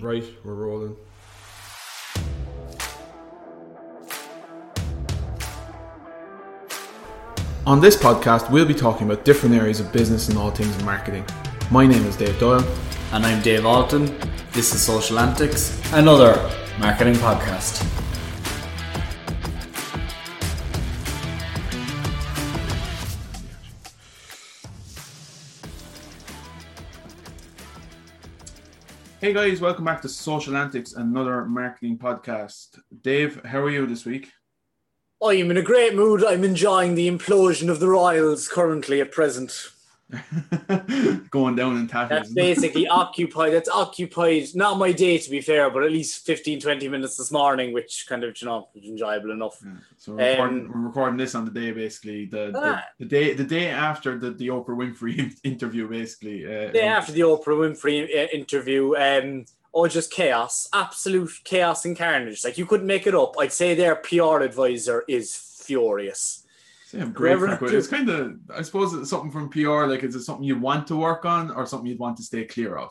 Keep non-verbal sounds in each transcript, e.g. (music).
Right, we're rolling. On this podcast, we'll be talking about different areas of business and all things marketing. My name is Dave Doyle. And I'm Dave Alton. This is Social Antics, another marketing podcast. Hey guys, welcome back to Social Antics, another marketing podcast. Dave, how are you this week? I'm in a great mood. I'm enjoying the implosion of the Royals currently at present. (laughs) Going down in tatters. That's basically occupied. That's occupied, not my day to be fair, but at least 15, 20 minutes this morning, which kind of, you know, was enjoyable enough. Yeah. So we're, recording, Um, we're recording this on the day, basically the, the, Ah. the day the day after the, the Oprah Winfrey (laughs) interview, basically. Uh, Day after the Oprah Winfrey uh, interview, um, oh, just chaos, absolute chaos and carnage. Like you couldn't make it up. I'd say their PR advisor is furious. Yeah, great Whoever- crack with it. It's kind of, I suppose, it's something from PR. Like, is it something you want to work on, or something you'd want to stay clear of?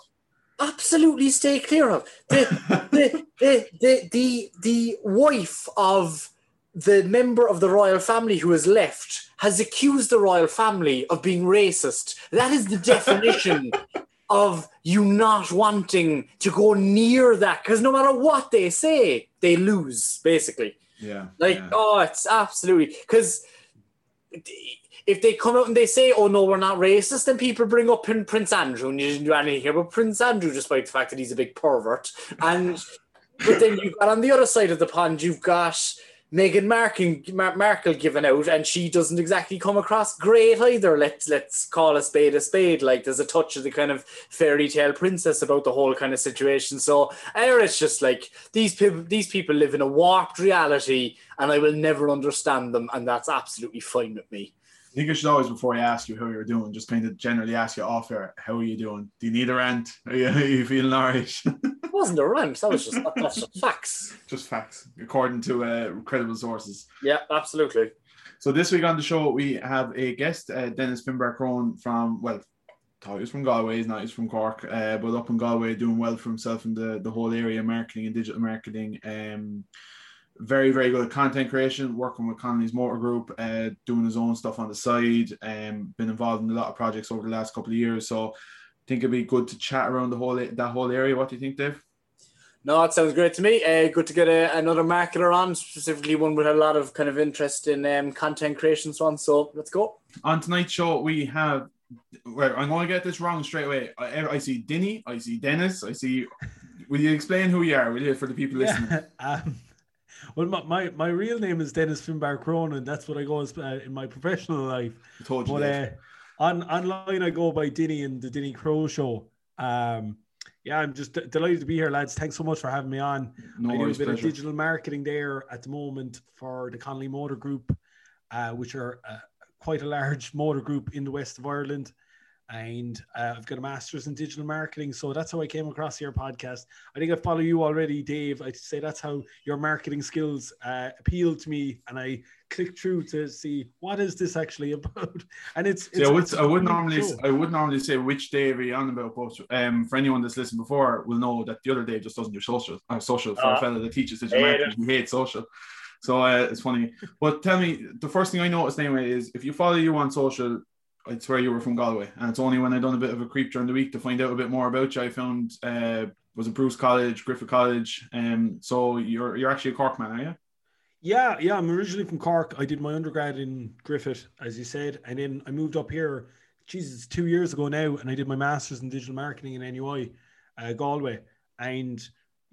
Absolutely stay clear of the the, the, the, the, the wife of the member of the royal family who has left has accused the royal family of being racist. That is the definition (laughs) of you not wanting to go near that because no matter what they say, they lose, basically. yeah, Like, yeah. oh, it's absolutely because if they come out and they say, "Oh no, we're not racist," then people bring up Prince Andrew, and you didn't do anything here But Prince Andrew, despite the fact that he's a big pervert. And but then you've got on the other side of the pond, you've got Meghan Markle, Mar- Markle given out, and she doesn't exactly come across great either. Let's let's call a spade a spade. Like there's a touch of the kind of fairy tale princess about the whole kind of situation. So there, it's just like these people. These people live in a warped reality, and I will never understand them, and that's absolutely fine with me. I think I should always, before I ask you how you're doing, just kind of generally ask you off air, how are you doing? Do you need a rant? Are you, are you feeling all right? (laughs) Wasn't a rant. That was just that's just facts. (laughs) just facts, according to uh, credible sources. Yeah, absolutely. So this week on the show, we have a guest, uh, Dennis Finbar Cronin from, well, thought he was from Galway, he's not, he's from Cork, uh, but up in Galway doing well for himself in the, the whole area, marketing and digital marketing. Um, very, very good at content creation, working with Connolly's Motor Group, uh, doing his own stuff on the side, um, been involved in a lot of projects over the last couple of years. So I think it'd be good to chat around the whole that whole area. What do you think, Dave? No, it sounds great to me. Uh, good to get a, another marketer on, specifically one with a lot of kind of interest in um, content creation, so on. So let's go. On tonight's show, we have. Well, I'm going to get this wrong straight away. I, I see Dinny, I see Dennis, I see. Will you explain who you are? Will you for the people listening? (laughs) Yeah. Um, well, my, my, my real name is Dennis Finbar Cronin. That's what I go as uh, in my professional life. I told you. But Dave. uh, on online, I go by Dinny and the Dinny Crow Show. Um, yeah, I'm just d- delighted to be here, lads. Thanks so much for having me on. no I do a bit of digital marketing there at the moment for the Connolly Motor Group, uh, which are uh, quite a large motor group in the west of Ireland. And uh, I've got a master's in digital marketing. So that's how I came across your podcast. I think I follow you already, Dave. I'd say that's how your marketing skills uh, appealed to me. And I clicked through to see what is this actually (laughs) about. And it's, See, I would, it's a I would normally, show. I would normally say which Dave are you on about, but um, for anyone that's listened before, will know that the other Dave just doesn't do social. Uh, social for a Ah. fella that teaches digital Hate marketing, he hates social. So uh, it's funny. But tell me, the first thing I noticed anyway is if you follow you on social, I'd swear you were from Galway, and it's only when I done a bit of a creep during the week to find out a bit more about you. I found uh, was it Bruce College, Griffith College, um. So you're you're actually a Cork man, are you? Yeah, yeah. I'm originally from Cork. I did my undergrad in Griffith, as you said, and then I moved up here. Jesus, two years ago now, and I did my masters in digital marketing in NUI, uh, Galway. And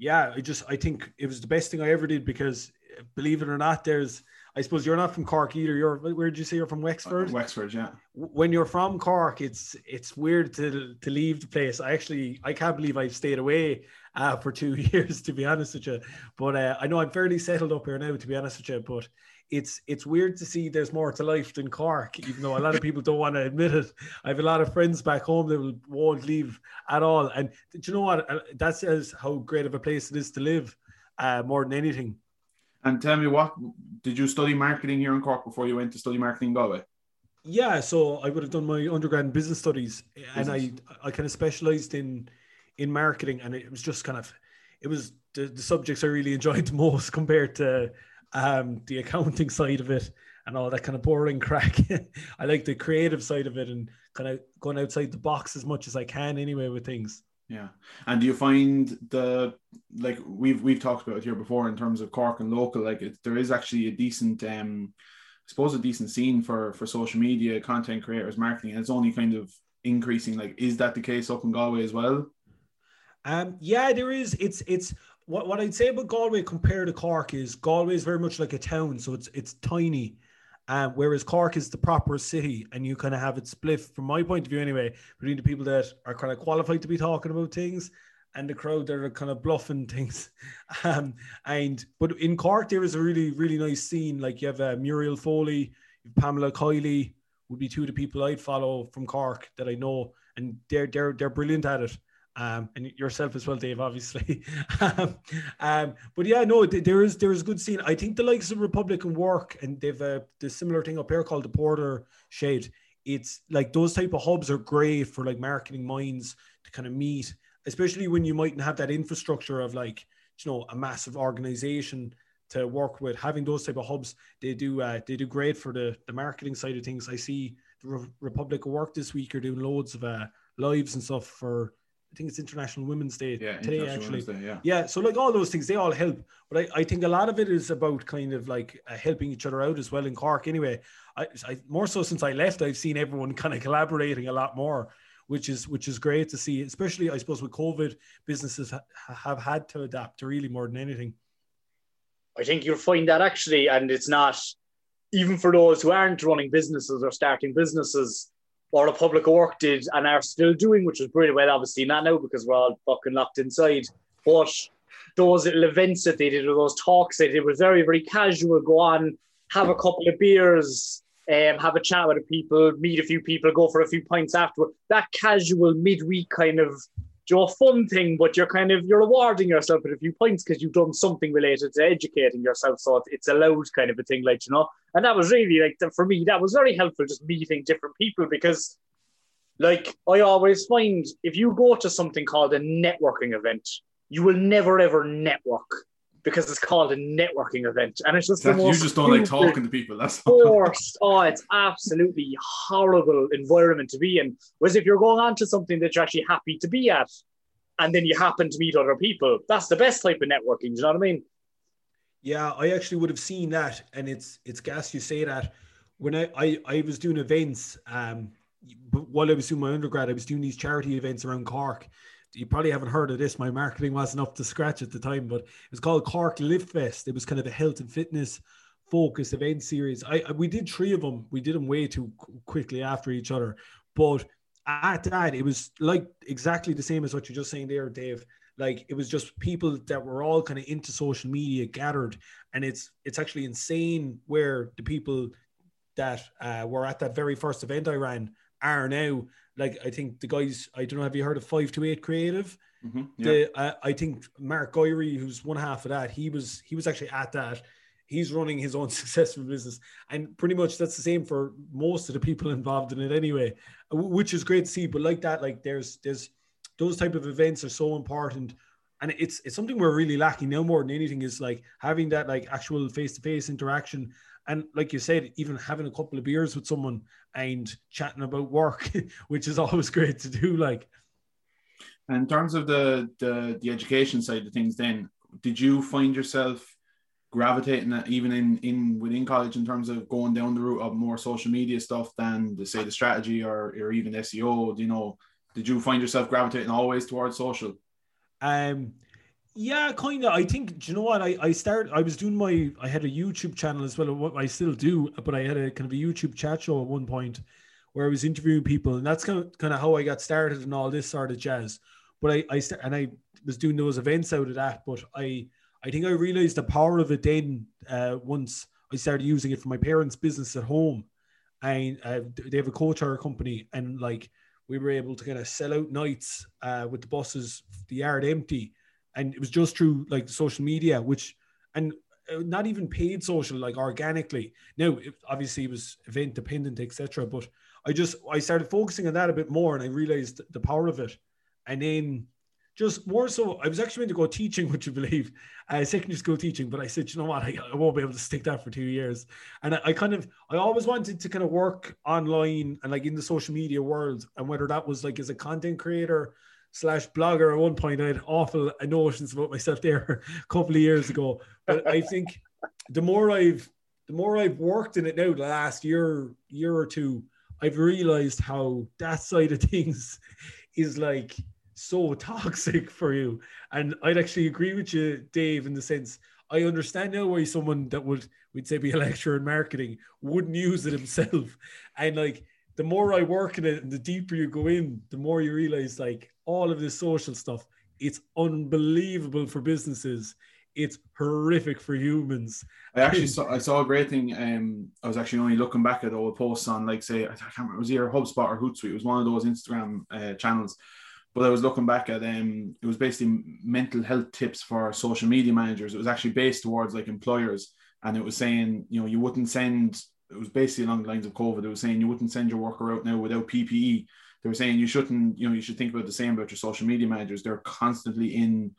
yeah, I just I think it was the best thing I ever did because, believe it or not, there's I suppose you're not from Cork either. You're where did you say you're from Wexford? Wexford, yeah. when you're from Cork, it's it's weird to to leave the place. I actually I can't believe I've stayed away uh, for two (laughs) years to be honest with you. But uh, I know I'm fairly settled up here now to be honest with you. But it's it's weird to see there's more to life than Cork, even though a lot of people don't want to admit it. I have a lot of friends back home that will, won't leave at all. And do you know what? That says how great of a place it is to live, uh, more than anything. And tell me what did you study marketing here in Cork before you went to study marketing in Galway? Yeah, so I would have done my undergrad in business studies, and I I kind of specialized in in marketing, and it was just kind of it was the, the subjects I really enjoyed (laughs) the most compared to um, the accounting (laughs) side of it and all that kind of boring crack. (laughs) I like the creative side of it and kind of going outside the box as much as I can anyway with things. Yeah, and do you find the like we've we've talked about it here before in terms of Cork and local, like it, there is actually a decent um I suppose a decent scene for for social media content creators marketing and it's only kind of increasing like is that the case up in galway as well um yeah there is it's it's what, what i'd say about galway compared to cork is galway is very much like a town so it's it's tiny um, whereas Cork is the proper city, and you kind of have it split, from my point of view anyway, between the people that are kind of qualified to be talking about things and the crowd that are kind of bluffing (laughs) things. Um, and but in Cork there is a really really nice scene. Like you have uh, Muriel Foley, Pamela Kiley would be two of the people I'd follow from Cork that I know, and they're they're they're brilliant at it. Um, and yourself as well, Dave, obviously. (laughs) um, um, but yeah, no, there is there is a good scene. I think the likes of Republic of Work, and they've uh, the similar thing up here called the Porter Shade. It's like those type of hubs are great for like marketing minds to kind of meet especially when you mightn't have that infrastructure of like you know a massive organization to work with having those type of hubs they do uh, they do great for the the marketing side of things i see the Re- republic of work this week are doing loads of uh, lives and stuff for I think it's International Women's Day yeah, today, actually. Day, yeah. yeah, so like all those things, they all help. But I, I think a lot of it is about kind of like uh, helping each other out as well in Cork. Anyway, I, I more so since I left, I've seen everyone (laughs) kind of collaborating a lot more which is which is great to see. Especially, I suppose, with COVID, businesses ha- have had to adapt to really more than anything. I think you'll find that actually, and it's not even for those who aren't running businesses or starting businesses, or the public work did and are still doing, which was brilliant. Well, obviously not now because we're all fucking locked inside. But those little events that they did or those talks they did was very, very casual. Go on, have a couple of beers, um, have a chat with the people, meet a few people, go for a few pints afterward. That casual midweek kind of know, fun thing, but you're kind of you're rewarding yourself with a few points because you've done something related to educating yourself. So it's allowed kind of a thing, like you know. And that was really like for me, that was very helpful, just meeting different people because, like, I always find if you go to something called a networking event, you will never ever network because it's called a networking event, and it's just Exactly. the You just don't like talking to people. That's forced. oh, it's absolutely horrible environment to be in. Whereas if you're going on to something that you're actually happy to be at, and then you happen to meet other people, that's the best type of networking. Do you know what I mean? Yeah, I actually would have seen that, and it's it's gas you say that. When I I, I was doing events, um, while I was doing my undergrad, I was doing these charity events around Cork. You probably haven't heard of this. My marketing wasn't up to scratch at the time, but it was called Cork Live Fest. It was kind of a health and fitness focused event series. I I- we did three of them. We did them way too quickly after each other, but at that it was like exactly the same as what you're just saying there, Dave like it was just people that were all kind of into social media gathered and it's it's actually insane where the people that uh, were at that very first event i ran are now like i think the guys i don't know have you heard of 528 creative? Mhm, yeah. the uh, i think mark Guyry, who's one half of that he was he was actually at that. He's running his own (laughs) successful business. And pretty much that's the same for most of the people involved in it anyway which is great to see. But like that like there's there's those type of events are so important. And it's it's something we're really lacking now more than anything is like having that like actual face-to-face interaction and like you said even having a couple of beers with someone and chatting about work (laughs) which is always great to do like And in terms of the, the the education side of things, then did you find yourself gravitating even in in within college in terms of going down the route of more social media stuff than the say the strategy or or even SEO? Do you know? Did you find yourself gravitating always towards social? Um, yeah, kind of. I think. Do you know what? I I started. I was doing my. I had a YouTube channel as well. What I still do, but I had a kind of a YouTube chat show at one point where I was interviewing people, and that's kind of kind of how I got started and all this sort of jazz. But I I and I was doing those events out of that. But I I think I realized the power of it then uh, once I started using it for my parents' business at home, and uh, they have a coach hire company, and like we were able to kind of sell out nights uh, with the buses, the yard empty, and it was just through like social media, which and uh, not even paid social, like organically. Now, it, obviously, it was event dependent, etc. But I just I started focusing on that a bit more, and I realized the power of it. And then just more so, I was actually meant to go teaching, (laughs) would you believe, uh, secondary school teaching. But I said, you know what, I, I won't be able to stick that for two years. And I, I, kind of, I always wanted to kind of work online and like in the social media world, and whether that was like as a content creator slash blogger. At one point, I had awful notions about myself there (laughs) a couple of years ago. But I think the more I've the more I've worked in it now, the last year year or two, I've realized how that side of (laughs) things is like so toxic for you. And I'd actually agree with you, Dave, in the sense I understand now why someone that would we'd say be a lecturer in marketing wouldn't use it himself. And like the more I work in it and the deeper you go in, the more you realize like all of this social stuff, it's unbelievable for businesses. It's horrific for humans. I actually saw I saw a great thing. Um, I was actually only looking back at old posts on like say I can't remember it was either HubSpot or Hootsuite. It was one of those Instagram uh, channels. But I was looking back at um, it was basically mental health tips for social media managers. It was actually based towards like employers, and it was saying you know you wouldn't send it was basically along the lines of COVID. It was saying you wouldn't send your worker out now without PPE. They were saying you shouldn't, you know, you should think about the same about your social media managers. They're constantly in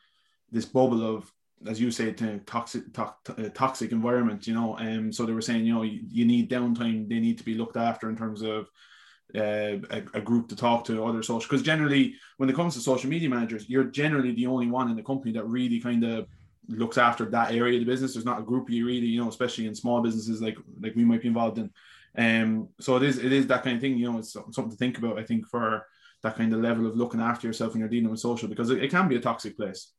this bubble of, as you say, toxic, to, uh, toxic environment. You know, and um, so they were saying, you know, you, you, need downtime. They need to be looked after in terms of uh, a, a, group to talk to other social. Because generally, when it comes to social media managers, you're generally the only one in the company that really kind of looks after that area of the business. There's not a group you really, you know, especially in small businesses like like we might be involved in. Um, so it is it is that kind of thing. You know, it's something to think about. I think for that kind of level of looking after yourself when you're dealing with social because it, it can be a toxic place.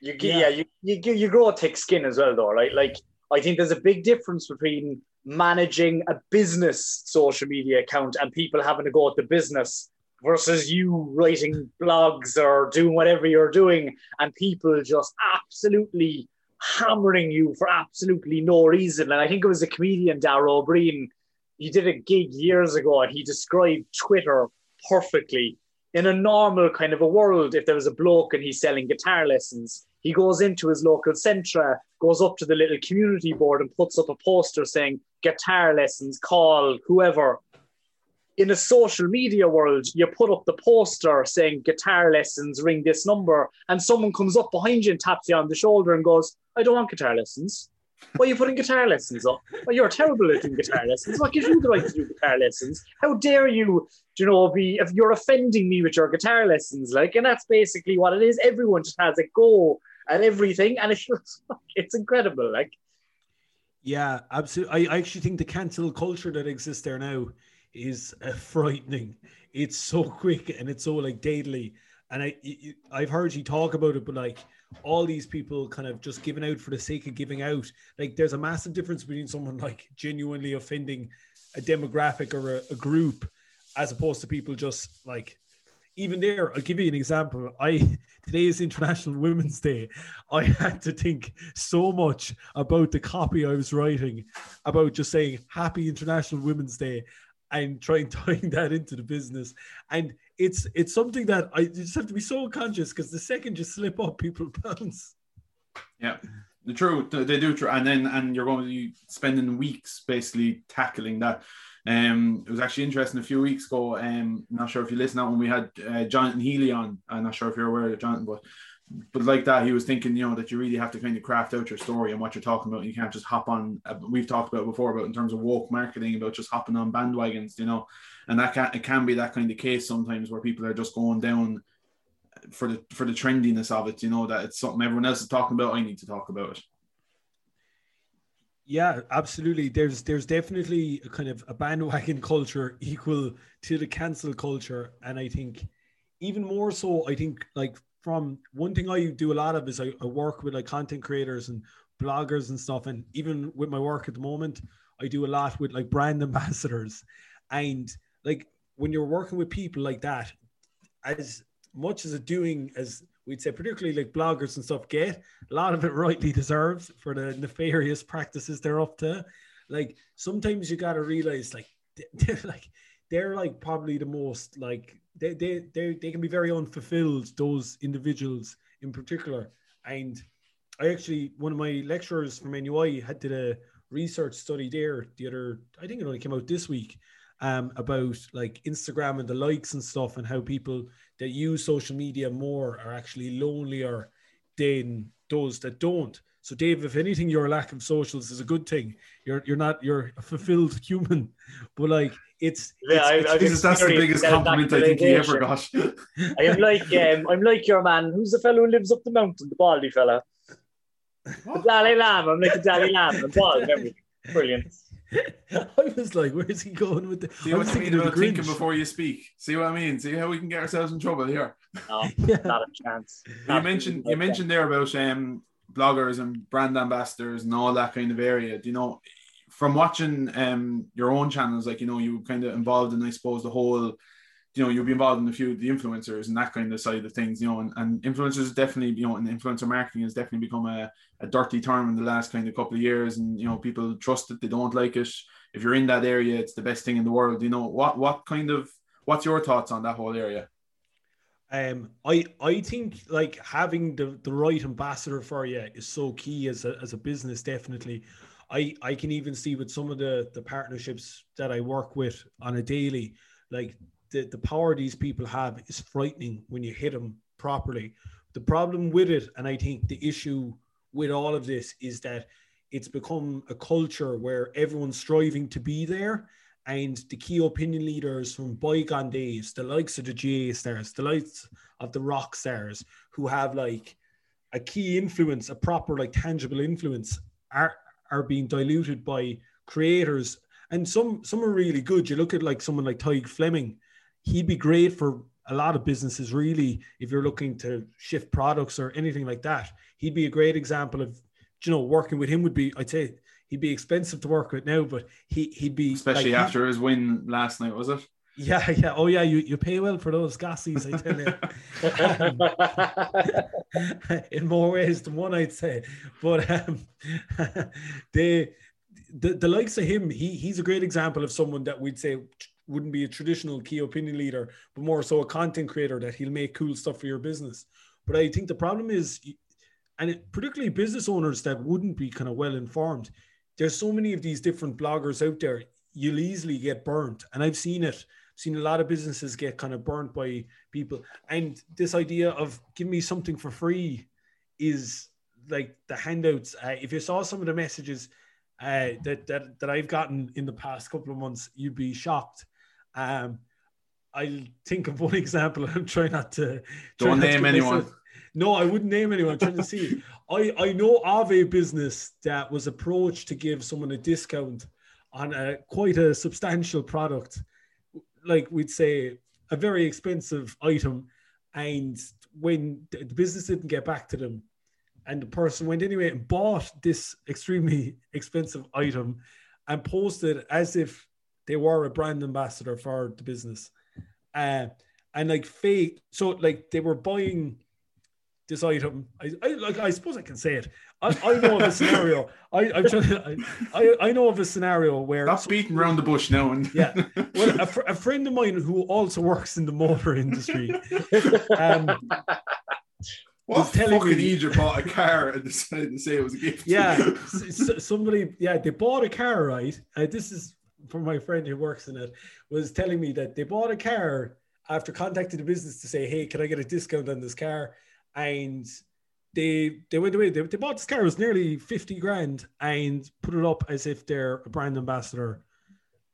You yeah, yeah you, you you grow a thick skin as well, though, right? Like I think there's a big difference between managing a business social media account and people having to go at the business versus you writing blogs or doing whatever you're doing and people just absolutely hammering you for absolutely no reason. And I think it was a comedian, Dara Ó Briain, he did a gig years ago and he described Twitter perfectly. In a normal kind of a world, if there was a bloke and he's selling guitar lessons, he goes into his local centre, goes up to the little community board and puts up a poster saying guitar lessons, call whoever in a social media world, you put up the poster saying guitar lessons, ring this number, and someone comes up behind you and taps you on the shoulder and goes, I don't want guitar lessons. Why are you putting guitar lessons up? Well, you're terrible at doing guitar lessons. What gives you the right to do guitar lessons? How dare you, you know, be if you're offending me with your guitar lessons? Like, and that's basically what it is. Everyone just has a go at everything, and it's (laughs) it's incredible. Like, yeah, absolutely. I, I actually think the cancel culture that exists there now is uh, frightening. It's so quick and it's so like deadly. And I, I've heard you talk about it, but like all these people kind of just giving out for the sake of giving out. Like there's a massive difference between someone like genuinely offending a demographic or a, a group, as opposed to people just like even there, I'll give you an example. I (laughs) today is International Women's Day. I had to think so much about the copy I was writing about just saying Happy International Women's Day and trying (laughs) tying that into the business. And it's it's something that I just have to be so conscious because the second you slip up, people (laughs) bounce. Yeah, the true they do true, and then and you're going to be spending weeks basically tackling that. Um, it was actually interesting a few weeks ago. Um, not sure if you listened out when we had uh, Jonathan Healy on. I'm not sure if you're aware of Jonathan, but but like that, he was thinking, you know, that you really have to kind of craft out your story and what you're talking about. You can't just hop on. Uh, we've talked about before about in terms of woke marketing about just hopping on bandwagons, you know, and that can it can be that kind of case sometimes where people are just going down for the for the trendiness of it. You know that it's something everyone else is talking about. I need to talk about it. Yeah, absolutely. There's there's definitely a kind of a bandwagon (laughs) culture equal to the cancel culture, and I think even more so. I think like from one thing I do a lot of is I, I work with like content creators and bloggers and stuff. And even with my work at the moment, I do a lot with like brand (laughs) ambassadors. And like when you're working with people like that, as much as a doing as we'd say, particularly like bloggers and stuff get, a lot of it rightly deserves for the nefarious practices they're up to. Like sometimes you gotta realize like (laughs) they're like they're like probably the most like they, they, they, they can be very unfulfilled, those individuals in particular. And I actually one of my lecturers from NUI had did a research study there the other. I think it only came out this week. Um, about like Instagram and the likes and stuff, and how people that use social media more are actually lonelier than those that don't. So, Dave, if anything, your lack of socials is a good thing. You're you're not you're a fulfilled (laughs) human, but like it's yeah, it's, I, I've that's the biggest compliment I think he ever got. (laughs) I am like um, I'm like your man. Who's the fellow who lives up the mountain, the baldy fella? The Dalai Lama. I'm like the Dalai Lama. I'm bald. Brilliant. (laughs) I was like, where's he going with the? See I what was you mean about thinking before you speak. See what I mean? See how we can get ourselves in trouble here. No, Yeah. not a chance. You mentioned you mentioned there about um bloggers and brand ambassadors and all that kind of area. You know from watching um your own channels, like you know, you kind of involved in I suppose the whole you know, you'll be involved in a few of the influencers and that kind of side of things, you know, and, and influencers definitely, you know, and influencer marketing has definitely become a, a dirty term in the last kind of couple of years. And, you know, people trust it, they don't like it. If you're in that area, it's the best thing in the world. You know, what what kind of what's your thoughts on that whole area? Um, I I think like having the, the right ambassador for you is so key as a, as a business. Definitely, I I can even see with some of the the partnerships that I work with on a daily, like the the power these people have is frightening when you hit them properly. The problem with it, and I think the issue with all of this is that it's become a culture where everyone's striving to be there and the key opinion leaders from bygone days, the likes of the GAA stars, the likes of the rock stars, who have like a key influence, a proper like tangible influence, are are being diluted by creators. And some some are really good. You look at like someone like Tadhg Fleming, he'd be great for a lot of businesses. Really, if you're looking to shift products or anything like that, he'd be a great example of. You know, working with him would be, I'd say, he'd be expensive to work with now, but he he'd be Especially like, he- after his win last night, was it? yeah, yeah. Oh, yeah. You, you pay well for those gassies, I tell you. (laughs) In more ways than one, I'd say. But um, (laughs) the, the the likes of him, he he's a great example of someone that we'd say wouldn't be a traditional key opinion leader, but more so a content creator that he'll make cool stuff for your business. But I think the problem is, and it, particularly business owners that wouldn't be kind of well informed. There's so many of these different bloggers out there. You'll easily get burnt, and I've seen it seen a lot of businesses get kind of burnt by people. And this idea of give me something for free is like the handouts. Uh, if you saw some of the messages uh, that, that that I've gotten in the past couple of months, you'd be shocked. Um, I'll think of one (laughs) example. I'm trying not to try Don't not to name get anyone. No, I wouldn't name anyone. I'm trying to see. (laughs) I, I know of a business that was approached to give someone a discount on a quite a substantial product like we'd say a very expensive item and when the the business didn't get back to them and the person went anyway and bought this extremely (laughs) expensive item and posted as if they were a brand ambassador for the business uh, and like fake so like they were buying this item I, I like I suppose I can say it I, I know of a scenario I, I'm trying to, I, I know of a scenario where Stop beating around the bush now. And Yeah. (laughs) well, a, fr- a friend of mine who also works in the motor industry, um, what was telling fucking me- Egypt bought a car and decided to say it was a gift? yeah, (laughs) somebody, yeah, they bought a car, right? Uh, this is from my friend who works in it, was telling me that they bought a car after contacting the business to say, hey, can I get a discount on this car? And they they went away. They, they bought this car. It was nearly fifty grand, and put it up as if they're a brand ambassador,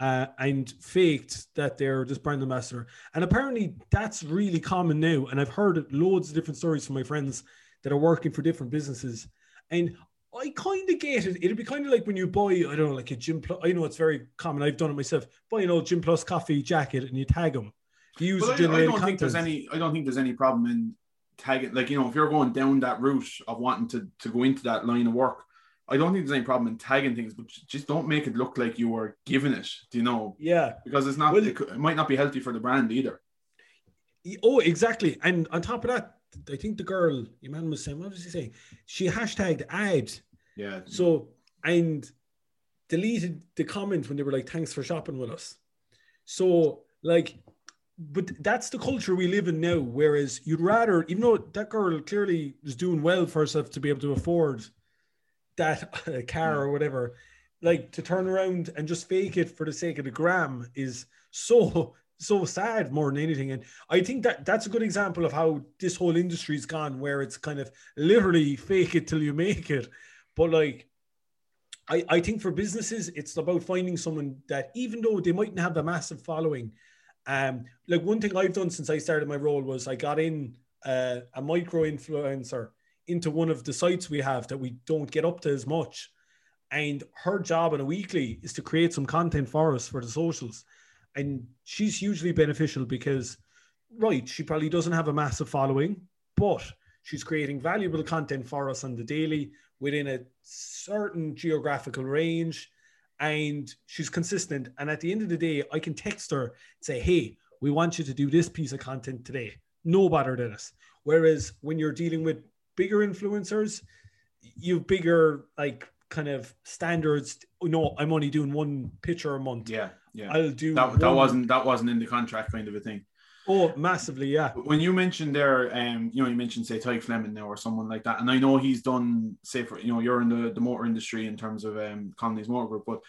uh, and faked that they're this brand ambassador. And apparently, that's really common now. And I've heard loads of different stories from my friends that are working for different businesses. And I kind of get it. It'd be kind of like when you buy, I don't know, like a Gym Plus. I know it's very common. I've done it myself. Buy an old Gym Plus coffee jacket and you tag them. You use Well, I, I don't think there's any. I don't think there's any problem in tagging. Like you know, if you're going down that route of wanting to to go into that line of work, I don't think there's any problem in tagging things, but just don't make it look like you were giving it. Do you know? Yeah. Because it's not. Well- it, could- it might not be healthy for the brand either. Oh, exactly. And on top of that, I think the girl, Iman was saying, what was he saying? She hashtagged ad. Yeah. So, and deleted the comment when they were like, thanks for shopping with us. So, like, but that's the culture we live in now. Whereas you'd rather, even though that girl clearly is doing well for herself to be able to afford that (laughs) uh, car or whatever, like to turn around and just fake it for the sake of the gram is so so sad more than anything. And I think that that's a good example of how this whole industry's gone, where it's kind of literally fake it till you make it. But like, I, I think for businesses, it's about finding someone that even though they mightn't have a massive following, um, like one thing I've done since I started my role was I got in uh, a micro influencer into one of the sites we have that we don't get up to as much. And her job on a weekly is to create some content for us for the socials. And she's hugely beneficial because, right, she probably doesn't have a massive following, but she's creating valuable content for us on the daily within a certain geographical range and she's consistent. And at the end of the day, I can text her and say, Hey, we want you to do this piece of content today. No better than us. Whereas when you're dealing with bigger influencers, you've bigger like kind of standards. No, I'm only doing one picture a month. Yeah, yeah. I'll do That, that wasn't that wasn't in the contract kind of a thing. Oh, massively, yeah. When you mentioned there, um, you know, you mentioned say Tadhg Fleming now or someone like that, and I know he's done say for you know you're in the, the motor industry in terms of um Connolly's Motor Group, but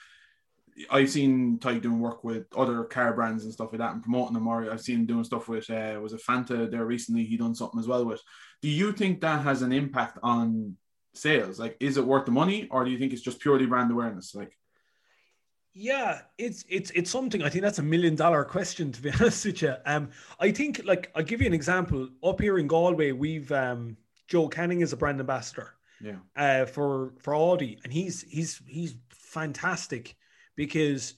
I've seen Tadhg doing work with other car brands and stuff like that and promoting them. Or I've seen him doing stuff with uh, was a Fanta there recently. He done something as well with. Do you think that has an impact on sales? Like, is it worth the money, or do you think it's just purely brand awareness? Like, Yeah, it's it's it's something. I think that's a million dollar question to be (laughs) honest with you. Um, I think like I'll give you an example. Up here in Galway, we've um Joe Canning is a brand ambassador yeah, uh for for Audi, and he's he's he's fantastic because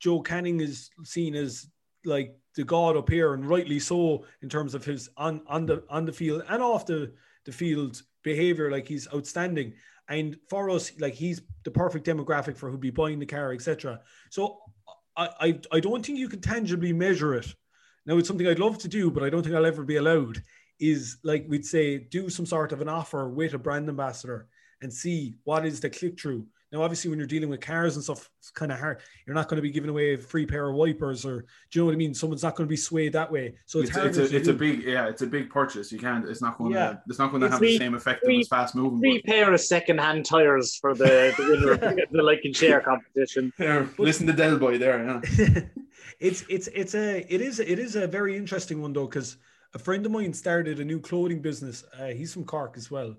Joe Canning is seen as like the god up here, and rightly so in terms of his on on the on the field and off the the field behavior. Like he's outstanding, and for us, like he's the perfect demographic for who'd be buying the car, etc. So I, I I don't think you can tangibly measure it. Now it's something I'd love to do, but I don't think I'll ever be allowed. Is like we'd say do some sort of an offer with a brand ambassador and see what is the click through. Now, obviously, when you're dealing with cars and stuff, it's kind of hard. You're not going to be giving away a free pair of wipers, or do you know what I mean? Someone's not going to be swayed that way. So it's, it's, it's, a, it's a big yeah, it's a big purchase. You can't. It's not going Yeah. to. It's not going to It's have the same effect three- as fast moving. Three pair of second-hand tires for the, the winner of the like and share competition. (laughs) Here, listen to Del Boy there. Yeah. (laughs) it's it's it's a it is it is a very interesting one though because a friend of mine started a new clothing business. Uh, he's from Cork as well,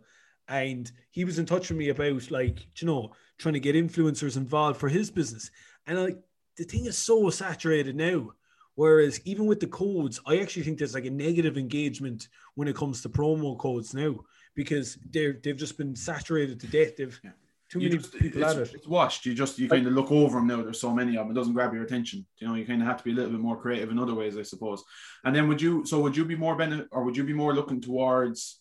and he was in touch with me about like you know trying to get influencers involved for his business. And like the thing is so saturated now. Whereas even with the codes, I actually think there's like a negative engagement when it comes to promo codes now because they're they've just been saturated to death. They've Yeah. too You many just- people it's, at it. it's washed. You just you kind of look over them now. There's so many of them. It doesn't grab your attention. You know, you kind of have to be a little bit more creative in other ways, I suppose. And then would you? So would you be more benefit, or would you be more looking towards,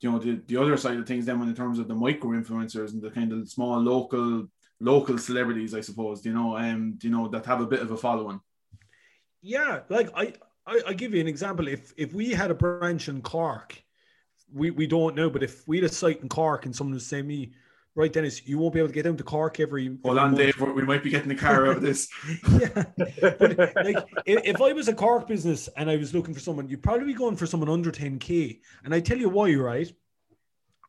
you know, the, the other side of things? Then, when in terms of the micro influencers and the kind of small local local celebrities, I suppose. You know, um, you know that have a bit of a following. Yeah, like I, I, I give you an example. If if we had a branch in Cork, we, we don't know, but if we had a site in Cork and someone would say me, right, Dennis, you won't be able to get down to Cork every. Hold on. Dave. We might be getting the car out of this. (laughs) yeah, but like if, if I was a Cork business and I was looking for someone, you'd probably be going for someone under 10k. And I tell you why, right?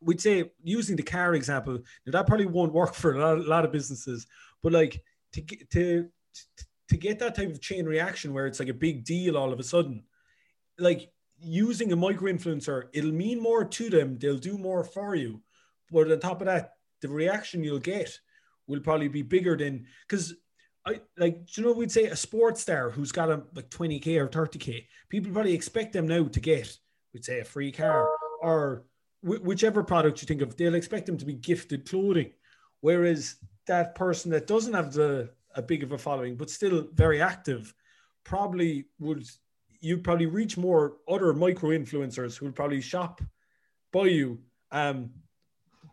We'd say using the car example, now that probably won't work for a lot, a lot of businesses, but like to get to to get that type of chain reaction where it's like a big deal all of a sudden, like using a micro influencer, it'll mean more to them. They'll do more for you. But on top of that, the reaction you'll get will probably be bigger than because I like you know we'd say a sports star who's got a like 20k or 30k. People probably expect them now to get we'd say a free car or wh- whichever product you think of. They'll expect them to be gifted clothing, whereas that person that doesn't have the a big of a following but still very active probably would you'd probably reach more other micro influencers who would probably shop by you um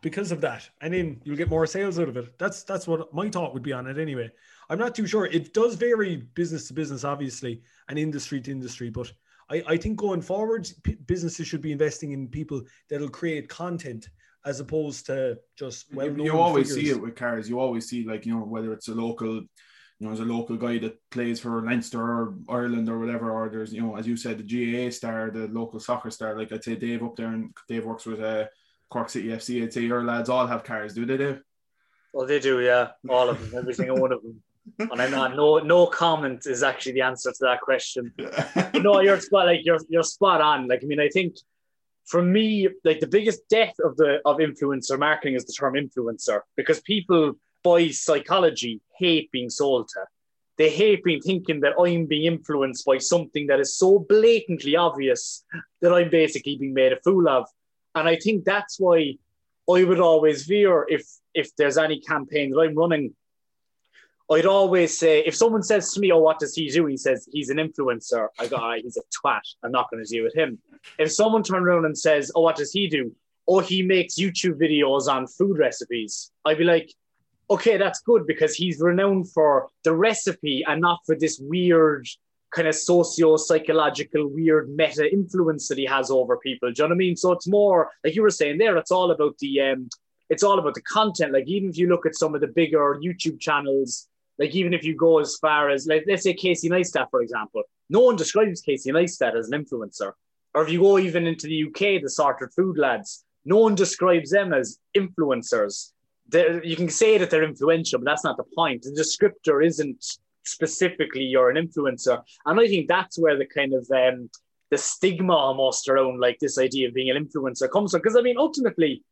because of that. And then you'll get more sales out of it. That's that's what my thought would be on it anyway. I'm not too sure. It does vary business to business obviously and industry to industry but i, I think going forward p- businesses should be investing in people that'll create content as opposed to just well you, you always see it with cars. You always see like you know whether it's a local, you you know, there's a local guy that plays for Leinster or Ireland or whatever, or there's, you know, as you said, the GAA star, the local soccer star, like I'd say Dave up there and Dave works with uh, Cork City FC. I'd say your lads all have cars, do they, Do? Well, they do, yeah, all of them, every single one of them. (laughs) And I'm not no no comment is actually the answer to that question. (laughs) no, you're spot like you're you're spot on. Like I mean, I think for me, like the biggest death of the of influencer marketing is the term influencer because people by psychology hate being sold to. They hate being thinking that I'm being influenced by something that is so blatantly obvious that I'm basically being made a fool of. And I think that's why I would always veer if if there's any campaign that I'm running. I'd always say if someone says to me, "Oh, what does he do?" He says he's an influencer. I go, right, "He's a twat. I'm not going to deal with him." If someone turns around and says, "Oh, what does he do?" Oh, he makes YouTube videos on food recipes. I'd be like, okay, that's good because he's renowned for the recipe and not for this weird kind of socio-psychological weird meta influence that he has over people. Do you know what I mean? So it's more like you were saying there, it's all about the um it's all about the content. Like even if you look at some of the bigger YouTube channels, like even if you go as far as like let's say Casey Neistat, for example, no one describes Casey Neistat as an influencer. Or if you go even into the UK, the sorted food lads, no one describes them as influencers you can say that they're influential, but that's not the point. The descriptor isn't specifically you're an influencer, and I think that's where the kind of um, the stigma almost around like this idea of being an influencer comes from. Because I mean, ultimately,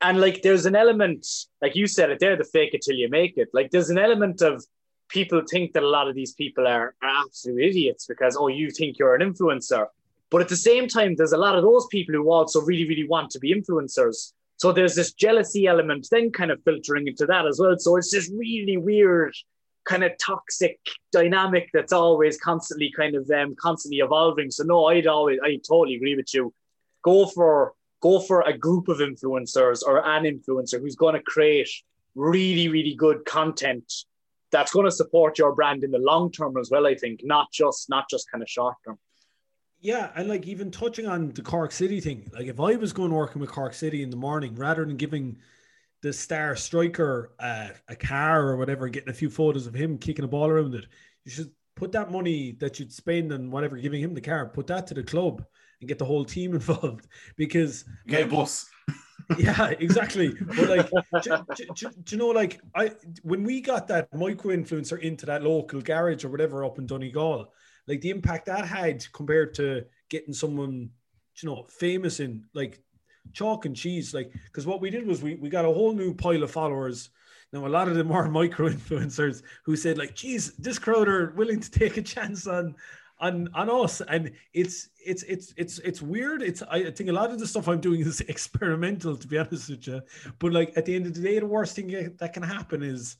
and like there's an element, like you said it there, the fake it till you make it. Like there's an element of people think that a lot of these people are, are absolute idiots because oh, you think you're an influencer. But at the same time, there's a lot of those people who also really, really want to be influencers. So there's this jealousy element then kind of filtering into that as well. So it's this really weird kind of toxic dynamic that's always constantly kind of um, constantly evolving. So no, I'd always I totally agree with you. Go for go for a group of influencers or an influencer who's going to create really really good content that's going to support your brand in the long term as well. I think not just not just kind of short term. Yeah, and like even touching on the Cork City thing, like if I was going working with Cork City in the morning, rather than giving the star striker uh, a car or whatever, getting a few photos of him kicking a ball around it, you should put that money that you'd spend on whatever giving him the car, put that to the club and get the whole team (laughs) involved because get a bus. (laughs) yeah, exactly. But like, (laughs) do, do, do, do, you know, like I when we got that micro influencer into that local garage or whatever up in Donegal, like the impact that had compared to getting someone, you know, famous in like chalk and cheese. Like, because what we did was we, we got a whole new pile of followers. Now, a lot of them are (laughs) micro influencers who said, like, geez, this crowd are willing to take a chance on on on us and it's it's it's it's it's weird it's i think a lot of the stuff i'm doing is (laughs) experimental to be honest with you but like at the end of the day the worst thing that can happen is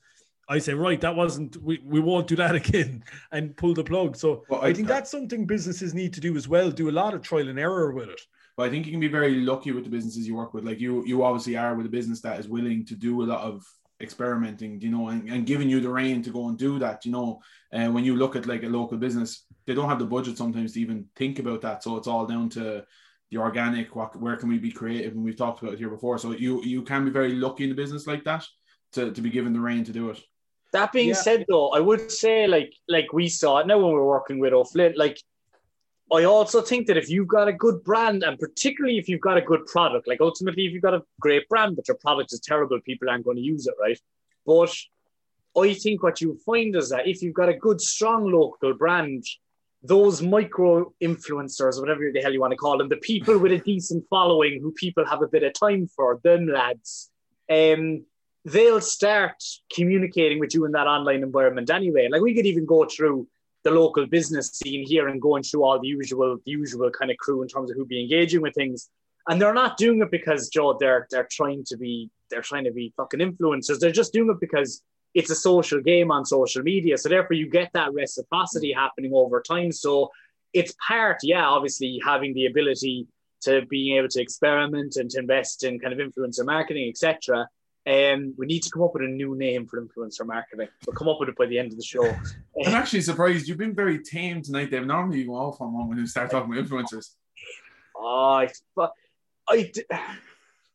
I say, right, that wasn't, we, we won't do that (laughs) again and pull the plug. So well, I, I, think uh that's something businesses need to do as well, do a lot of trial and error with it. But I think you can be very lucky with the businesses you work with. Like you, you obviously are with a business that is willing to do a lot of experimenting, you know, and, and giving you the rein to go and do that, you know. And when you look at like a local business, they don't have the budget sometimes to even think about that. So it's all down to the organic, what, where can we be creative? And we've talked about it here before. So you, you can be very lucky in a business like that to, to be given the rein to do it. That being yeah. said, though, I would say like like we saw it now when we are working with O'Flynn, like I also think that if you've got a good brand, and particularly if you've got a good product, like ultimately if you've got a great brand but your product is terrible, people aren't going to use it, right? But I think what you find is that if you've got a good, strong local brand, those micro influencers, whatever the hell you want to call them, the people with a decent following who people have a bit of time for, them lads, um, they'll start communicating with you in that online environment anyway. Like we could even go through the local business scene here and going through all the usual, the usual kind of crew in terms of who be engaging with things. And they're not doing it because Joe, they're they're trying to be they're trying to be fucking influencers. They're just doing it because it's a social game on social media. So therefore you get that reciprocity happening over time. So it's part, yeah, obviously having the ability to being able to experiment and to invest in kind of influencer marketing, etc. Um, we need to come up with a new name for influencer marketing. We'll come up with it by the end of the show. (laughs) I'm actually surprised. You've been very tame tonight, Dave. Normally you go off on one when you start talking about influencers. Oh, but I,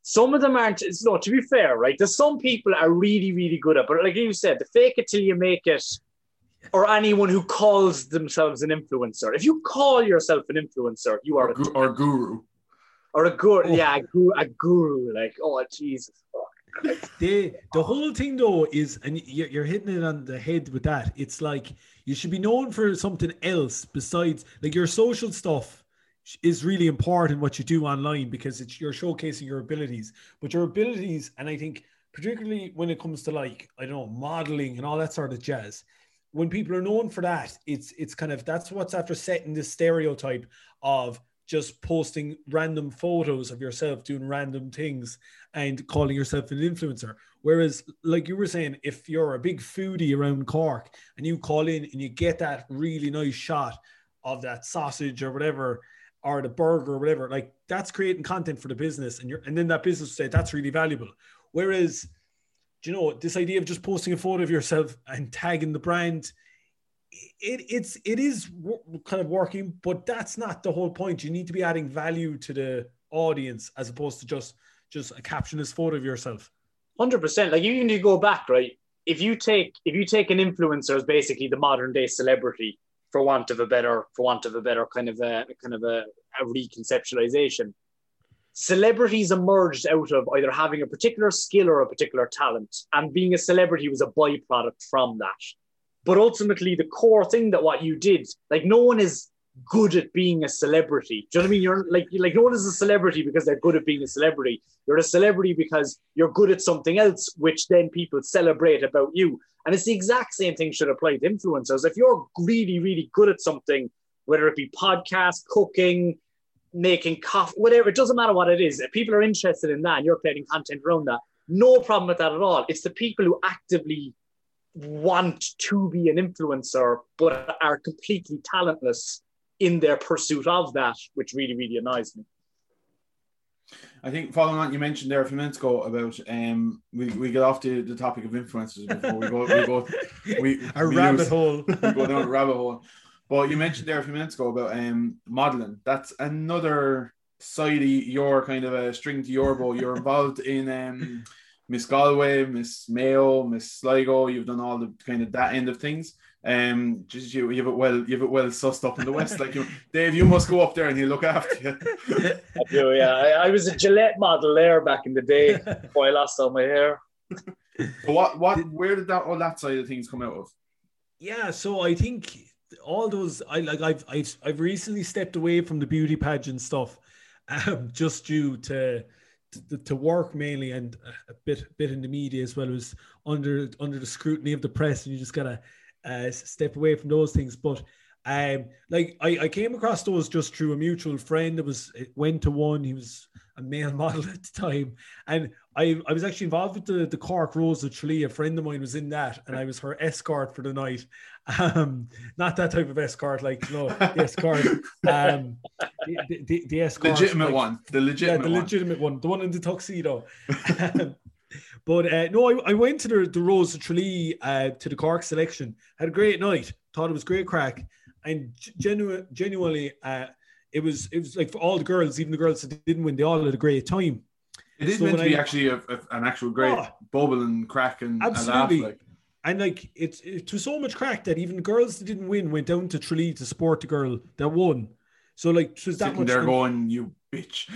some of them aren't. It's no. To be fair, right? There's some people are really, really good at, but like you said, the fake it till you make it or anyone who calls themselves an influencer. If you call yourself an influencer, you are or, a or guru. or a guru. Oh. Yeah, a guru, a guru. Like, oh Jesus. The the whole thing though is and you're, you're hitting it on the head with that. It's like you should be known for something else besides like your social stuff is really important what you do online because it's you're showcasing your abilities. But your abilities and i think particularly when it comes to like i don't know modeling and all that sort of jazz when people are known for that it's it's kind of that's what's after setting this stereotype of just posting random photos of yourself doing random things and calling yourself an influencer. Whereas, like you were saying, if you're a big foodie around Cork and you call in and you get that really nice shot of that sausage or whatever, or the burger or whatever, like that's creating content for the business, and you're and then that business will say that's really valuable. Whereas, you know this idea of just posting a photo of yourself and tagging the brand? It, it's it is kind of working, but that's not the whole point. You need to be adding value to the audience as opposed to just just a captionless photo of yourself. Hundred percent. Like you need to go back, right? If you take if you take an influencer as basically the modern day celebrity, for want of a better for want of a better kind of a kind of a, a reconceptualization, celebrities emerged out of either having a particular skill or a particular talent, and being a celebrity was a byproduct from that. But ultimately, the core thing that what you did, like no one is good at being a celebrity. Do you know what I mean? You're like like no one is a celebrity because they're good at being a celebrity. You're a celebrity because you're good at something else, which then people celebrate about you. And it's the exact same thing should apply to influencers. If you're really, really good at something, whether it be podcast, cooking, making coffee, whatever, it doesn't matter what it is. If people are interested in that and you're creating content around that, no problem with that at all. It's the people who actively want to be an influencer but are completely talentless in their pursuit of that, which really, really annoys me. I think following on, you mentioned there a few minutes ago about um we, we get off to the topic of influencers before we go we go we (laughs) A we rabbit lose- hole. (laughs) we go down a rabbit hole. But you mentioned there a few minutes ago about um modeling. That's another side of your kind of a string to your bow. You're involved in um Miss Galway, Miss Mayo, Miss Sligo. You've done all the kind of that end of things. Um, just you, you have it well, you have it well sussed up in the west. Like you, Dave, you must go up there and he'll look after you. (laughs) I do, yeah. I, I was a Gillette model there back in the day before I lost all my hair. But what, what, where did that all that side of things come out of? Yeah, so I think all those I like I've I've I've recently stepped away from the beauty pageant stuff, (laughs) um, just due to to, to work mainly and a bit bit in the media as well. Was under under the scrutiny of the press, and you just gotta uh, step away from those things. But um, like I, I came across those just through a mutual friend that was went to one. He was a male (laughs) model at the time, and I, I was actually involved with the, the Cork Rose of Tralee. A friend of mine was in that, and I was her escort for the night. Um, not that type of escort, like no the escort, um, the, the, the, the escort, legitimate like- one. The yeah, legitimate the one. legitimate one, the one in the tuxedo. Um, but uh, no, I, I went to the, the Rose of Tralee uh, to the Cork selection. Had a great night. Thought it was great crack, and genu- genuinely, uh, it was it was like for all the girls, even the girls that didn't win, they all had a great time. It is So meant to be I- actually a, a- an actual great Oh. bubble and crack and, and laugh. Absolutely. Like. And like it's it was so much crack that even girls that didn't win went down to Tralee to support the girl that won. So like it was that Sitting much. there going, you bitch.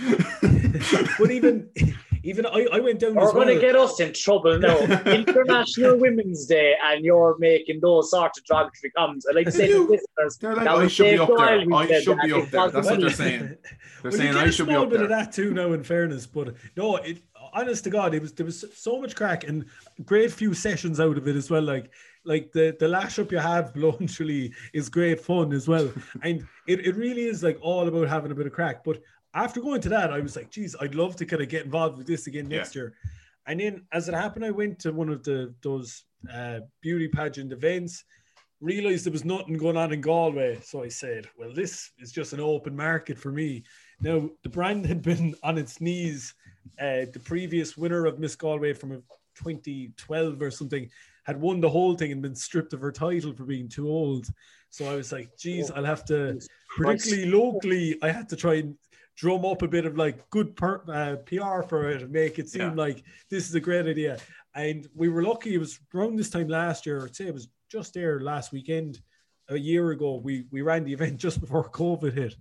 (laughs) but even (laughs) even I, I went down We're as well. going to get us in trouble now. (laughs) International Women's Day, and you're making those sort of derogatory comments. I'd like to say to You- listeners, They're like, that I was should be up there. I should that. be up there. That's what wasn't (laughs) they're saying. They're Well, saying you get I a should be small up bit of that too now. In fairness, but no, it honest to God, it was there was so much crack and great few sessions out of it as well. Like like the the lash up you have (laughs) below Tralee is great fun as well, and it, it really is like all about having a bit of crack. But after going to that, I was like, geez, I'd love to kind of get involved with this again next year. And then as it happened, I went to one of the those uh, beauty pageant events. Realized there was nothing going on in Galway, so I said, "Well, this is just an open market for me." Now, the brand had been (laughs) on its knees. Uh, the previous winner of Miss Galway from 2012 or something had won the whole thing and been stripped of her title for being too old. So I was like, geez, I'll have to, particularly locally, I had to try and drum up a bit of like good per, uh, PR for it and make it seem Yeah. like this is a great idea. And we were lucky, it was around this time last year, I'd say it was just there last weekend, a year ago. We we ran the event (laughs) just before COVID hit,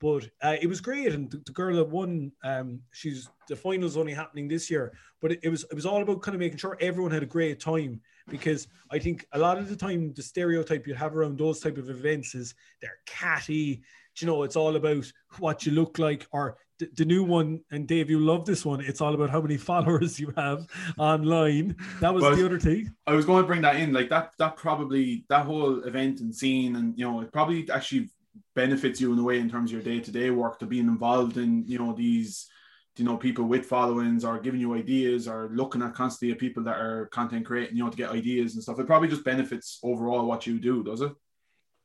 but uh, it was great. And the, the girl that won, um, she's the finals only happening this year. But it, it was it was all about kind of making sure everyone had a great time because I think a lot of the time the stereotype you have around those type of events is they're catty. You know, it's all about what you look like, or the, the new one. And Dave, you love this one. It's all about how many (laughs) followers you have online. That was Well, the other thing. I was going to bring that in, like that. That probably that whole event and scene, and you know, it probably actually benefits you in a way in terms of your day to day work to being involved in you know these, you know, people with followings or giving you ideas or looking at constantly at people that are content creating, you know, to get ideas and stuff. It probably just benefits overall what you do, does it?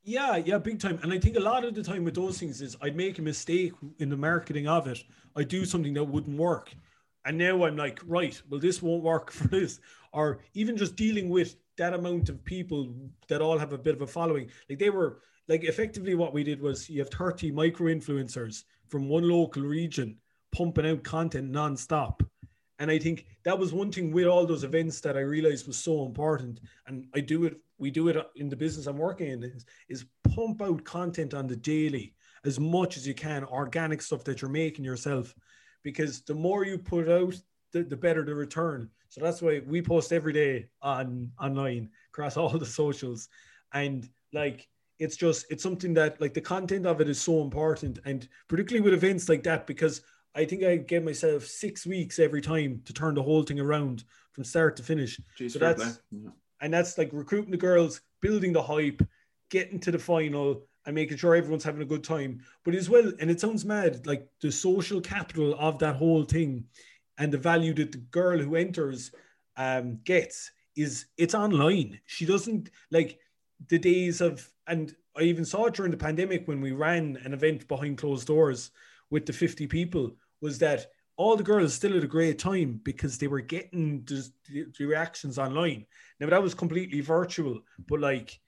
Yeah, yeah, big time. And I think a lot of the time with those things is I'd make a mistake in the marketing of it. I do something that wouldn't work. And now I'm like, right, well, this won't work (laughs) for this. Or even just dealing with that amount of people that all have a bit of a following. Like they were like effectively what we did was you have 30 micro influencers from one local region pumping out content nonstop. And I think that was one thing with all those events that I realized was so important. And I do it, we do it in the business I'm working in is, is pump out content on the daily as much as you can, organic stuff that you're making yourself. Because the more you put out, the, the better the return. So that's why we post every day on online across (laughs) all the socials. And like it's just it's something that like the content of it is so important. And particularly with events like that, because I think I gave myself six weeks every time to turn the whole thing around from start to finish. Jeez, So that's- Yeah. And that's like recruiting the girls, building the hype, getting to the final, and making sure everyone's having a good time. But as well, and it sounds mad, like the social capital of that whole thing and the value that the girl who enters um, gets is it's online. She doesn't like the days of, and I even saw it during the pandemic when we ran an event behind closed doors with the 50 people, was that all the girls still had a great time because they were getting the, the, reactions online. Now that was completely virtual, but like,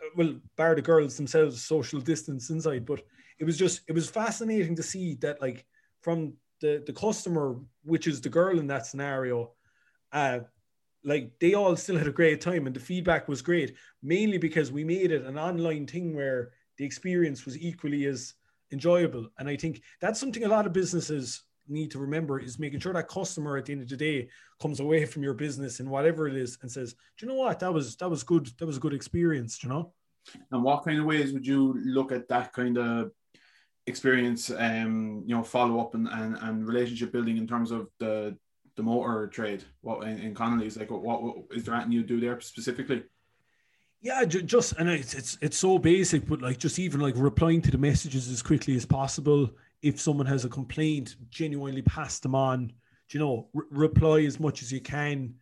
uh, well, bar the girls themselves, social distance inside. But it was just, it was fascinating to see that like from the the customer, which is the girl in that scenario, uh, like they all still had a great time and the feedback was great, mainly because we made it an online thing where the experience was equally as enjoyable. And I think that's something a lot of businesses need to remember is making sure that customer at the end of the day comes away from your business and whatever it is and says, Do you know what? That was that was good. That was a good experience, you know? And what kind of ways would you look at that kind of experience, um, you know, follow up and, and, and relationship building in terms of the the motor trade? What in, in Connolly's like? What, what is there anything you do there specifically? Yeah, just and it's it's it's so basic, but like just even like replying to the messages as quickly as possible. If someone has a complaint, genuinely pass them on. Do you know, re- reply as much as you can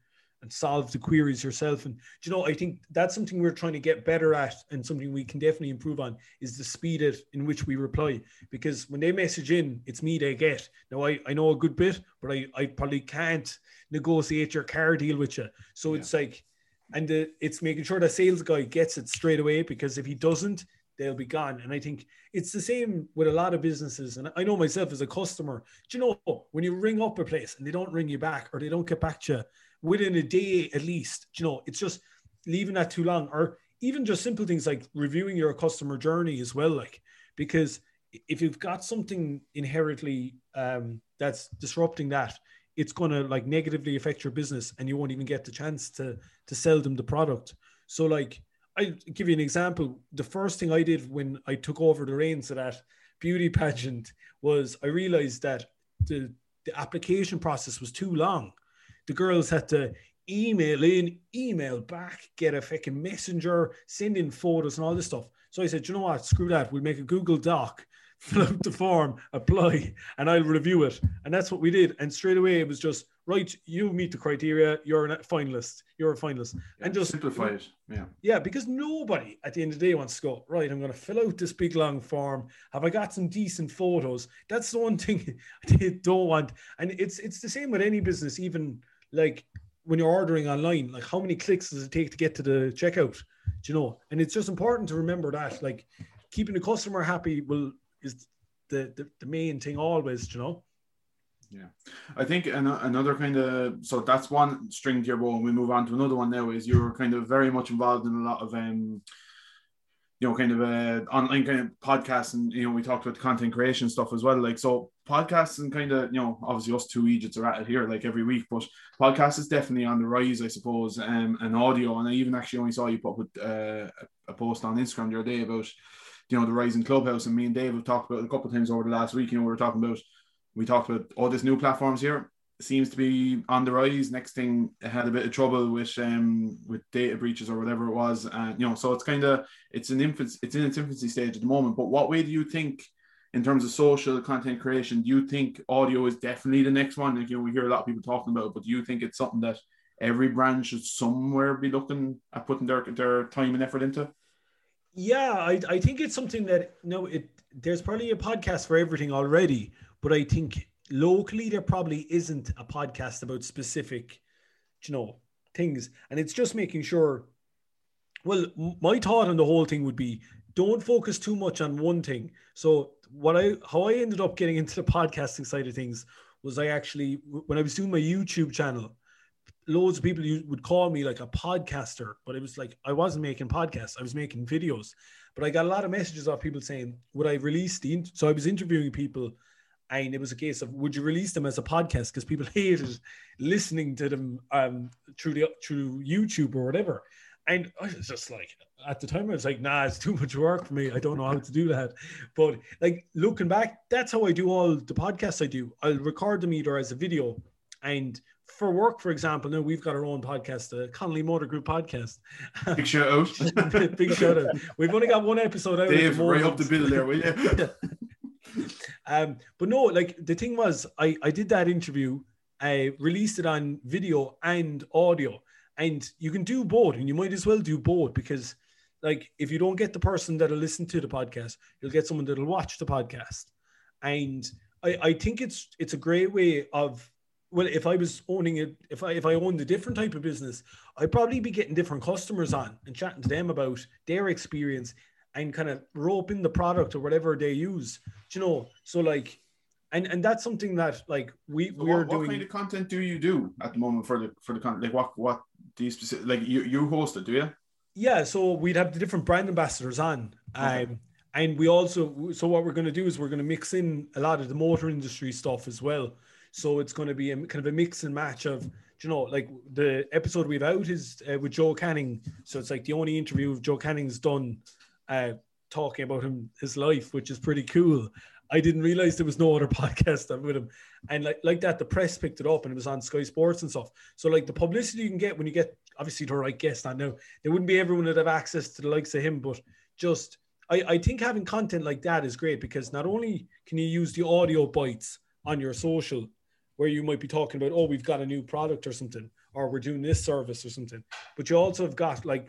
and solve the queries yourself. And do you know, I think that's something we're trying to get better at, and something we can definitely improve on is the speed at, in which we reply. Because when they message in, it's me they get. Now I, I know a good bit, but I, I probably can't negotiate your car deal with you. So Yeah. it's like and it's making sure the sales guy gets it straight away because if he doesn't they'll be gone. And i think it's the same with a lot of businesses. And i know myself as a customer do you know when you ring up a place and they don't ring you back or they don't get back to you within a day at least you know it's just leaving that too long. Or even just simple things like reviewing your customer journey as well like because if you've got something inherently um, that's disrupting that it's going to like negatively affect your business and you won't even get the chance to to sell them the product. So like i give you an example. The first thing i did when i took over the reins of that beauty pageant was i realized that the the application process was too long. The girls had to email in email back get a fucking messenger send in photos and all this stuff. So i said you know what? Screw that. We'll make a google doc (laughs) fill out the form, apply, and I'll review it. And that's what we did. And straight away, it was just right. You meet the criteria. You're a finalist. You're a finalist. And just simplify it. Yeah. yeah, because nobody at the end of the day wants to go, right, I'm going to fill out this big long form. Have I got some decent photos? That's the one (laughs) thing they don't want. And it's it's the same with any business, even like when you're ordering online, like how many clicks does it take to get to the checkout? Do you know? And it's just important to remember that, like keeping the customer happy will is the, the, the main thing always, do you know? Yeah, I think an- another kind of so that's one string to your bow, and we move on to another one now. Is you're kind of very much involved in a lot of um, you know, kind of uh, online kind of podcasts, and you know, we talked about content creation stuff as well. Like so, podcasts and kind of you know, obviously us two Egypts are at it here like every week, but podcast is definitely on the rise, I suppose, um, and audio. And I even actually only saw you put uh, a post on Instagram the other day about you know the rise in Clubhouse, and me and Dave have talked about it a couple of times over the last week. You know, we were talking about we talked about all these new platforms here seems to be on the rise. Next thing had a bit of trouble with um with data breaches or whatever it was, and you know, so it's kind of it's an infancy, it's in its infancy stage at the moment. But what way do you think, in terms of social content creation, do you think audio is definitely the next one? Like you know, we hear a lot of people talking about, it, but do you think it's something that every brand should somewhere be looking at putting their their time and effort into? Yeah, I, I think it's something that no, it there's probably a podcast for everything already, but I think locally there probably isn't a podcast about specific, you know, things, and it's just making sure. Well, my thought on the whole thing would be don't focus too much on one thing. So what I how I ended up getting (laughs) into the podcasting side of things was I actually when I was doing my YouTube channel, loads of people would call me like a podcaster, but it was like I wasn't making podcasts, I was making videos. But I got a lot of messages of people saying, "Would I release the?" So I was interviewing people and it was a case of would you release them as a podcast because people (laughs) hated listening to them um, through the through YouTube or whatever. And I was just like, at the time, I was like, nah, it's too much work for me. I don't know how to do that. But like looking back, that's how I do all the podcasts I do. I'll record them either as a video and for work, for example, now we've got our own podcast, the Connolly Motor Group podcast. (laughs) Big shout out. Big shout out. We've only got one episode out. Dave, right up the bill there, will you? (laughs) um, but no, like the thing was, I, I did that interview, I released it on video and audio, and you can do both, and you might as well do both because, like, if you don't get the person that'll listen to the podcast, you'll get someone that'll watch the podcast, and I, I think it's it's a great way of well, if I was owning it, if I if I owned a different type of business, I'd probably be getting different customers on and chatting to them about their experience and kind of rope in the product or whatever they use. Do you know? So like, and and that's something that like we so we're what, doing. What kind of content do you do at the moment for the for the content? Like what what do you specific like you you host it? Do you? Yeah, so we'd have the different brand ambassadors on. Okay. Um, and we also so what we're going to do is we're going to mix in a lot of the motor industry stuff as well. So it's going to be a kind of a mix and match of you know, like the episode we've out is uh, with Joe Canning. So it's like the only interview of Joe Canning's done uh, talking about him his life, which is pretty cool. I didn't realize there was no other (laughs) podcast with him, and like like that, the press picked it up and it was on Sky Sports and stuff. So like the publicity you can get when you get obviously the right guest on now, there wouldn't be everyone that have access to the likes of him, but just I, I think having content like that is great because not only can you use the audio bites on your social where you might be talking about, oh, we've got a new product or something, or we're doing this service or something, but you also have got like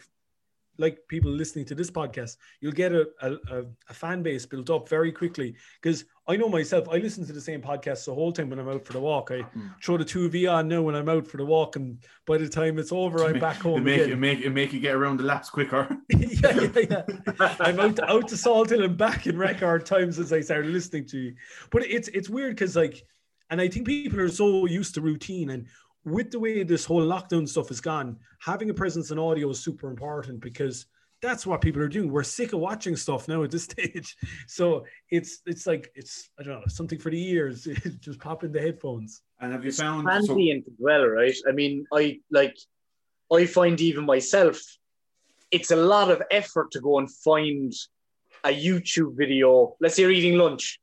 like people listening to this podcast, you'll get a, a, a fan base built up very quickly. Because I know myself, I listen to the same podcast the whole time when I'm out for the walk. I mm. throw the two V on now when I'm out for the walk, and by the time it's over, I'm back home. It make, again. It make, it make you get around the laps quicker. (laughs) yeah, yeah, yeah. I'm out, out to Salthill and back in record time since I started listening to you. But it's it's weird because like, and I think people are so used to routine and with the way this whole lockdown stuff has gone, having a presence in audio is super important because that's what people are doing. We're sick of watching stuff now at this (laughs) stage. So it's it's like it's I don't know something for the ears. (laughs) Just pop in the headphones. And have you found transient so- as well, right? I mean, I like I find even myself, it's a lot of effort to go and find a YouTube video. Let's say you're eating lunch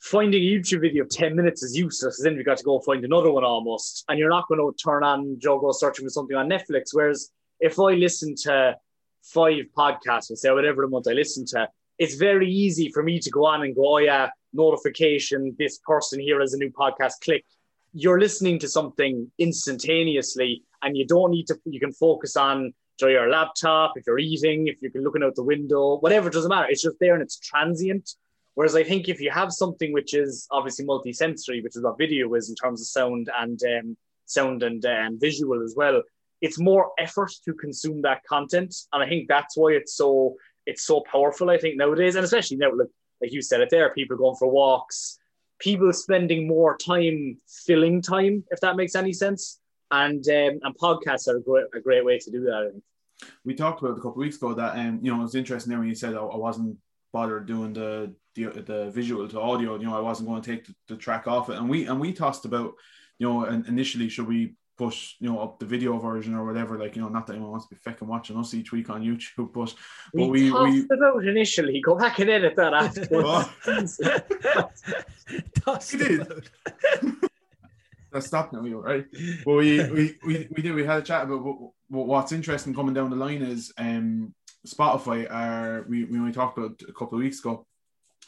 finding a YouTube video of 10 minutes is useless then you've got to go find another one almost. And you're not going to turn on Joe searching for something on Netflix. Whereas if I listen to five podcasts, and say whatever the month I listen to, it's very easy for me to go on and go, oh yeah, notification, this person here has a new podcast, click. You're listening to something instantaneously and you don't need to, you can focus on your laptop, if you're eating, if you're looking out the window, whatever, it doesn't matter. It's just there and it's transient. Whereas I think if you have something which is obviously multi-sensory, which is what video is in terms of sound and um, sound and um, visual as well, it's more effort to consume that content, and I think that's why it's so it's so powerful. I think nowadays, and especially now, like like you said it there, people going for walks, people spending more time filling time, if that makes any sense. And um, and podcasts are a great, a great way to do that. I think. We talked about a couple of weeks ago that um, you know it was interesting there when you said I wasn't bothered doing the, the the visual to audio. You know, I wasn't going to take the, the track off it, and we and we tossed about, you know, and initially should we push you know up the video version or whatever? Like you know not that anyone wants to be fucking watching us each week on YouTube but but we we, we about initially. Go back and edit that after (laughs) (laughs) we did. (laughs) that's stopped now right. But we, we we we did we had a chat about what, what's interesting coming down the line is um Spotify are we, we only talked about a couple of weeks ago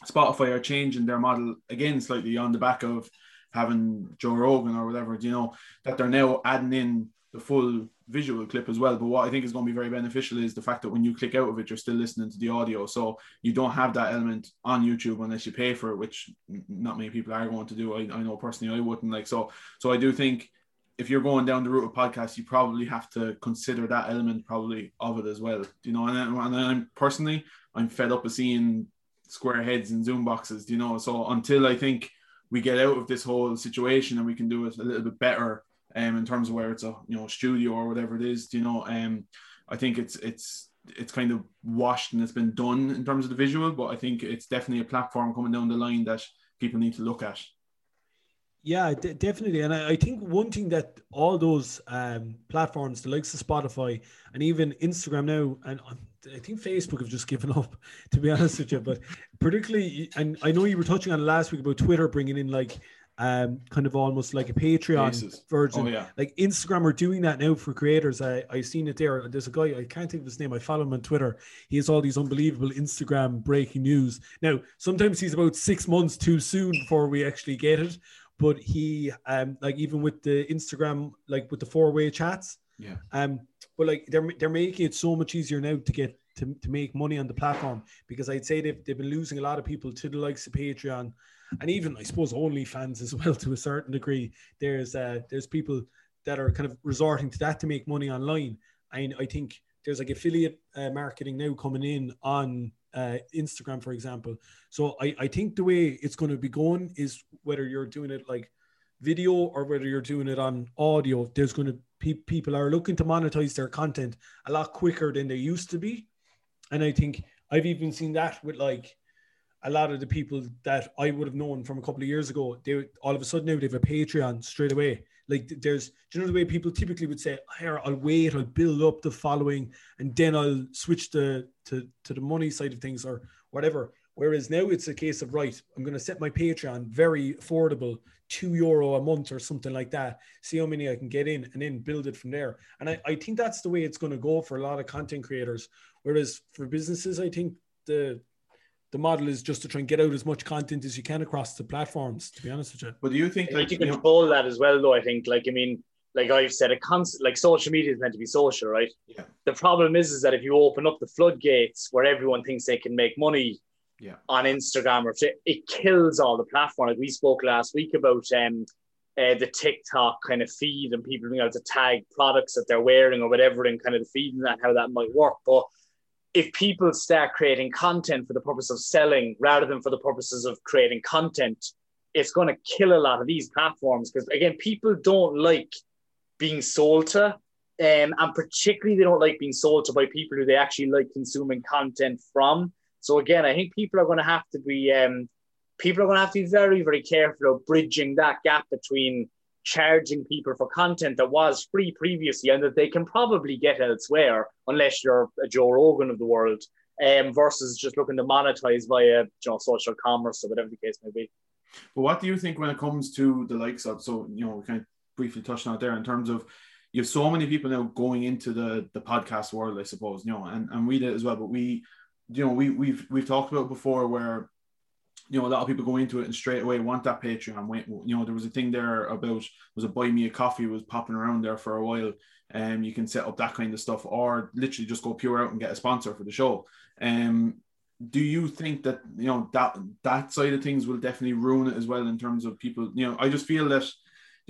Spotify are changing their model again slightly on the back of having Joe Rogan or whatever, you know, that they're now adding in the full visual clip as well. But what I think is going to be very beneficial is the fact that when you click out of it, you're still listening to the audio. So you don't have that element on YouTube unless you pay for it, which not many people are going to do. I, I know personally I wouldn't like so. So I do think if you're going down the route of podcasts, you probably have to consider that element probably of it as well. You know, and, and I'm personally I'm fed up of seeing square heads and zoom boxes. You know, so until I think we get out of this whole situation and we can do it a little bit better um, in terms of where it's a you know studio or whatever it is. You know, um, I think it's it's it's kind of washed and it's been done in terms of the visual, but I think it's definitely a platform coming down the line that people need to look at. Yeah, d- definitely. And I, I, think one thing that all those um, platforms, the likes of Spotify and even Instagram now, and I think Facebook have just given (laughs) up, to be honest with you. But particularly, and I know you were touching on last week about Twitter bringing in like um, kind of almost like a Patreon Faces. version. Oh, yeah. Like Instagram are doing that now for creators. I I've seen it there. There's a guy I can't think of his name. I follow him on Twitter. He has all these unbelievable Instagram breaking news. Now sometimes he's about six months too soon before we actually get it. But he um like even with the Instagram like with the four way chats. Yeah. Um, but like they're they're making it so much easier now to get to, to make money on the platform because I'd say they've, they've been losing a lot of people to the likes of Patreon and even I suppose OnlyFans as (laughs) well to a certain degree. There's uh, there's people that are kind of resorting to that to make money online. And I think there's like affiliate uh, marketing now coming in on uh, Instagram, for example. So I, I think the way it's going to be going is whether you're doing it like video or whether you're doing it on audio, there's going to be people are looking to monetize their content a lot quicker than they used to be. And I think I've even seen that with like a lot of the people that I would have known from a couple of years ago. They all of a sudden now they have a Patreon straight away. Like there's, you know the way people typically would say, "Here, I'll wait, I'll build up the following, and then I'll switch the to to the money side of things or whatever." Whereas now it's a case of right, I'm going to set my Patreon very affordable, two euro a month or something like that. See how many I can get in, and then build it from there. And I, I think that's the way it's going to go for a lot of content creators. Whereas for businesses, I think the the model is just to try and get out as much content as you can across the platforms. To be honest with you, but do you think like, you can control that as well? Though I think, like, I mean, like I've said, a constant like social media is meant to be social, right? Yeah. The problem is, is that if you open up the floodgates where everyone thinks they can make money, yeah. on Instagram or it kills all the platform. Like we spoke last week about um, uh, the TikTok kind of feed and people being able to tag products that they're wearing or whatever and kind of the feed and that how that might work. But if people start creating content for the purpose of selling rather than for the purposes of creating content, it's going to kill a lot of these platforms because again, people don't like being sold to. Um, and particularly, they don't like being sold to by people who they actually like consuming content from. So again, I think people are going to have to be um, people are going to have to be very, very careful of bridging that gap between charging people for content that was free previously and that they can probably get elsewhere, unless you're a Joe Rogan of the world, um, versus just looking to monetize via you know, social commerce or whatever the case may be. But what do you think when it comes to the likes of so you know we kind of briefly touched on it there in terms of you have so many people now going into the the podcast world, I suppose, you know, and, and we did as well, but we you know we we've we've talked about before where you know, a lot of people go into it and straight away want that Patreon. Wait, you know, there was a thing there about was a buy me a coffee was popping around there for a while. And um, you can set up that kind of stuff, or literally just go pure out and get a sponsor for the show. Um, do you think that you know that that side of things will definitely ruin it as well in terms of people? You know, I just feel that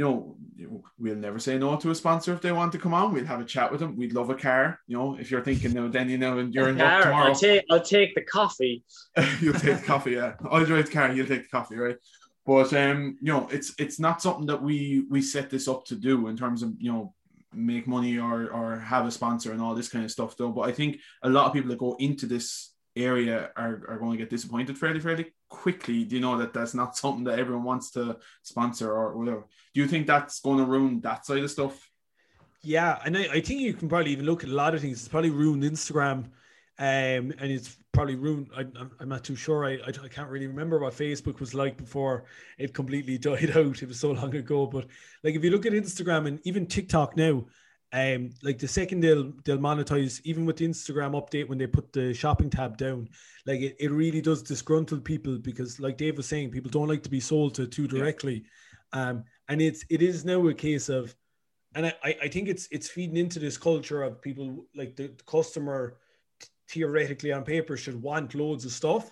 you know, we'll never say no to a sponsor if they want to come on. We'd have a chat with them. We'd love a car. You know, if you're thinking, no, then you know, and you're in work tomorrow. I'll take, I'll take the coffee. (laughs) you'll take the coffee, yeah. (laughs) I'll drive the car. You'll take the coffee, right? But um, you know, it's it's not something that we we set this up to do in terms of you know make money or or have a sponsor and all this kind of stuff though. But I think a lot of people that go into this area are, are going to get disappointed fairly fairly quickly. Do you know that that's not something that everyone wants to sponsor or whatever? Do you think that's going to ruin that side of stuff? Yeah, and I, I think you can probably even look at a lot of things. It's probably ruined Instagram, um, and it's probably ruined. I, am not too sure. I, I, I can't really remember what Facebook was like before it completely (laughs) died out. It was so long ago. But like if you look at Instagram and even TikTok now, um, like the second they'll they'll monetize, even with the Instagram update when they put the shopping tab down, like it, it really does disgruntle people because, like Dave was saying, people don't like to be sold to too directly. Yeah. Um, and it's it is now a case of, and I, I think it's it's feeding into this culture of people like the, the customer theoretically on paper should want loads of stuff,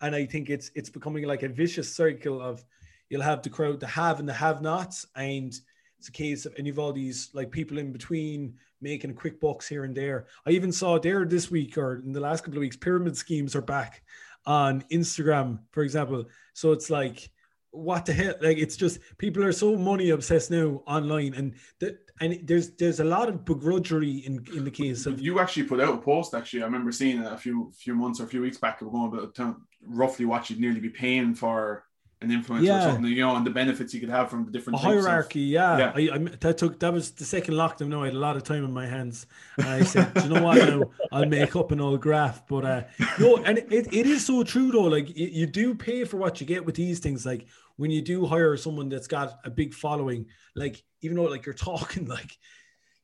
and I think it's it's becoming like a vicious circle of you'll have the crowd, the have and the have-nots, and it's a case of and you've all these like people in between making quick bucks here and there. I even saw there this week or in the last couple of weeks, pyramid schemes are back on Instagram, for example. So it's like, what the hell? Like it's just people are so money obsessed now online, and that and there's there's a lot of begrudgery in in the case of you actually put out a post. Actually, I remember seeing it a few few months or a few weeks back. Going about roughly what you'd nearly be paying for an influence yeah. or something, you know, and the benefits you could have from the different hierarchy. Of, yeah, yeah. I, I, that took that was the second lockdown. I had a lot of time in my hands. And I said, you know what? Now I'll make up an old graph. But uh, no, and it, it is so true though. Like you, you do pay for what you get with these things. Like when you do hire someone that's got a big following, like even though like you're talking (laughs) like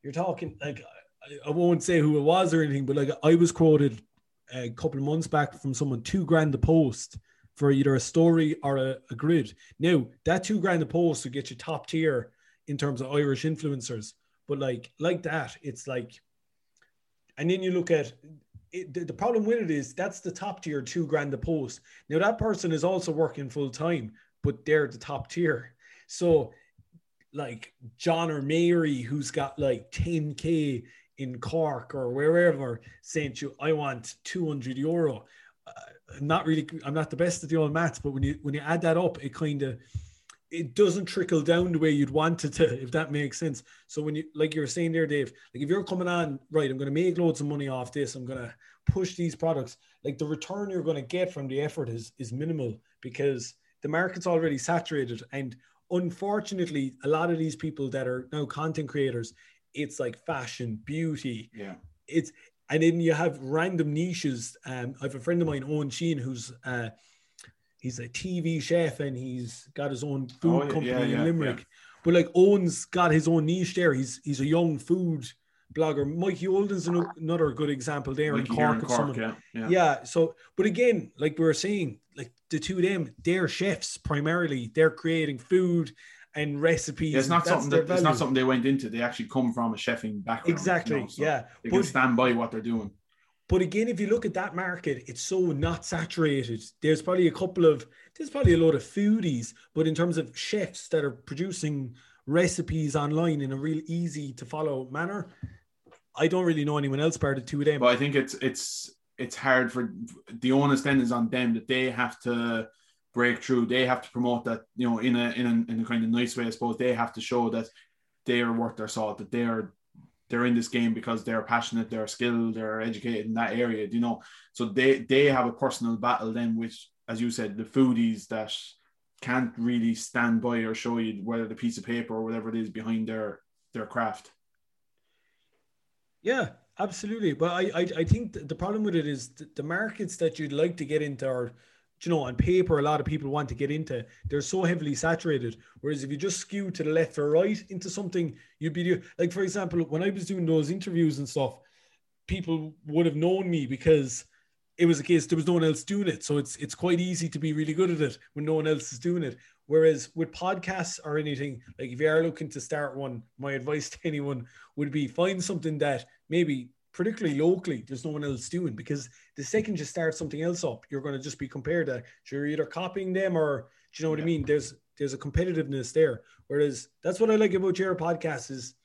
you're talking like I, I won't say who it was or anything, but like I was quoted a couple of months back from someone two grand a post for either a story or a, a grid. Now, that two grand a post will get you top tier in terms of Irish influencers. But like like that, it's like, and then you look at it, the, the problem with it is that's the top tier two grand a post. Now that person is also working full time, but they're the top tier. So like John or Mary, who's got like 10k in Cork or wherever, saying to you, I want 200 euro uh, not really I'm not the best at the old maths, but when you when you add that up, it kind of it doesn't trickle down the way you'd want it to, if that makes sense. So when you like you were saying there, Dave, like if you're coming on, right, I'm gonna make loads of money off this, I'm gonna push these products, like the return you're gonna get from the effort is is minimal because the market's already saturated. And unfortunately, a lot of these people that are now content creators, it's like fashion, beauty. Yeah. It's and then you have random niches. Um, I have a friend of mine, Owen Sheen, who's uh, he's a TV chef and he's got his own food oh, company yeah, yeah, in Limerick. Yeah. But like Owen's got his own niche there. He's he's a young food blogger. Mikey Olden's another good example there Mikey in Cork, of someone. Yeah, yeah. yeah. So, but again, like we were saying, like the two of them, they're chefs primarily. They're creating food and recipes. Yeah, it's not something that it's not something they went into. They actually come from a chefing background. Exactly. You know, so yeah. They but, can stand by what they're doing. But again, if you look at that market, it's so not saturated. There's probably a couple of there's probably a lot of foodies, but in terms of chefs that are producing recipes online in a real easy to follow manner, I don't really know anyone else part of two of them. But I think it's it's it's hard for the onus then is on them that they have to breakthrough. They have to promote that, you know, in a in a, in a kind of nice way. I suppose they have to show that they are worth their salt, that they are they're in this game because they're passionate, they're skilled, they're educated in that area, you know. So they they have a personal battle then, which, as you said, the foodies that can't really stand by or show you whether the piece of paper or whatever it is behind their their craft. Yeah, absolutely. But I I, I think the problem with it is the markets that you'd like to get into are you know, on paper, a lot of people want to get into. They're so heavily saturated. Whereas if you just skew to the left or right into something, you'd be like, for example, when I was doing those interviews and stuff, people would have known me because it was a case there was no one else doing it. So it's it's quite easy to be really good at it when no one else is doing it. Whereas with podcasts or anything, like if you are looking to start one, my advice (laughs) to anyone would be find something that maybe particularly locally, there's no one else doing because the second you start something else up, you're going to just be compared to you're either copying them or do you know what yeah. I mean? There's there's a competitiveness there. Whereas that's what I like about your podcast is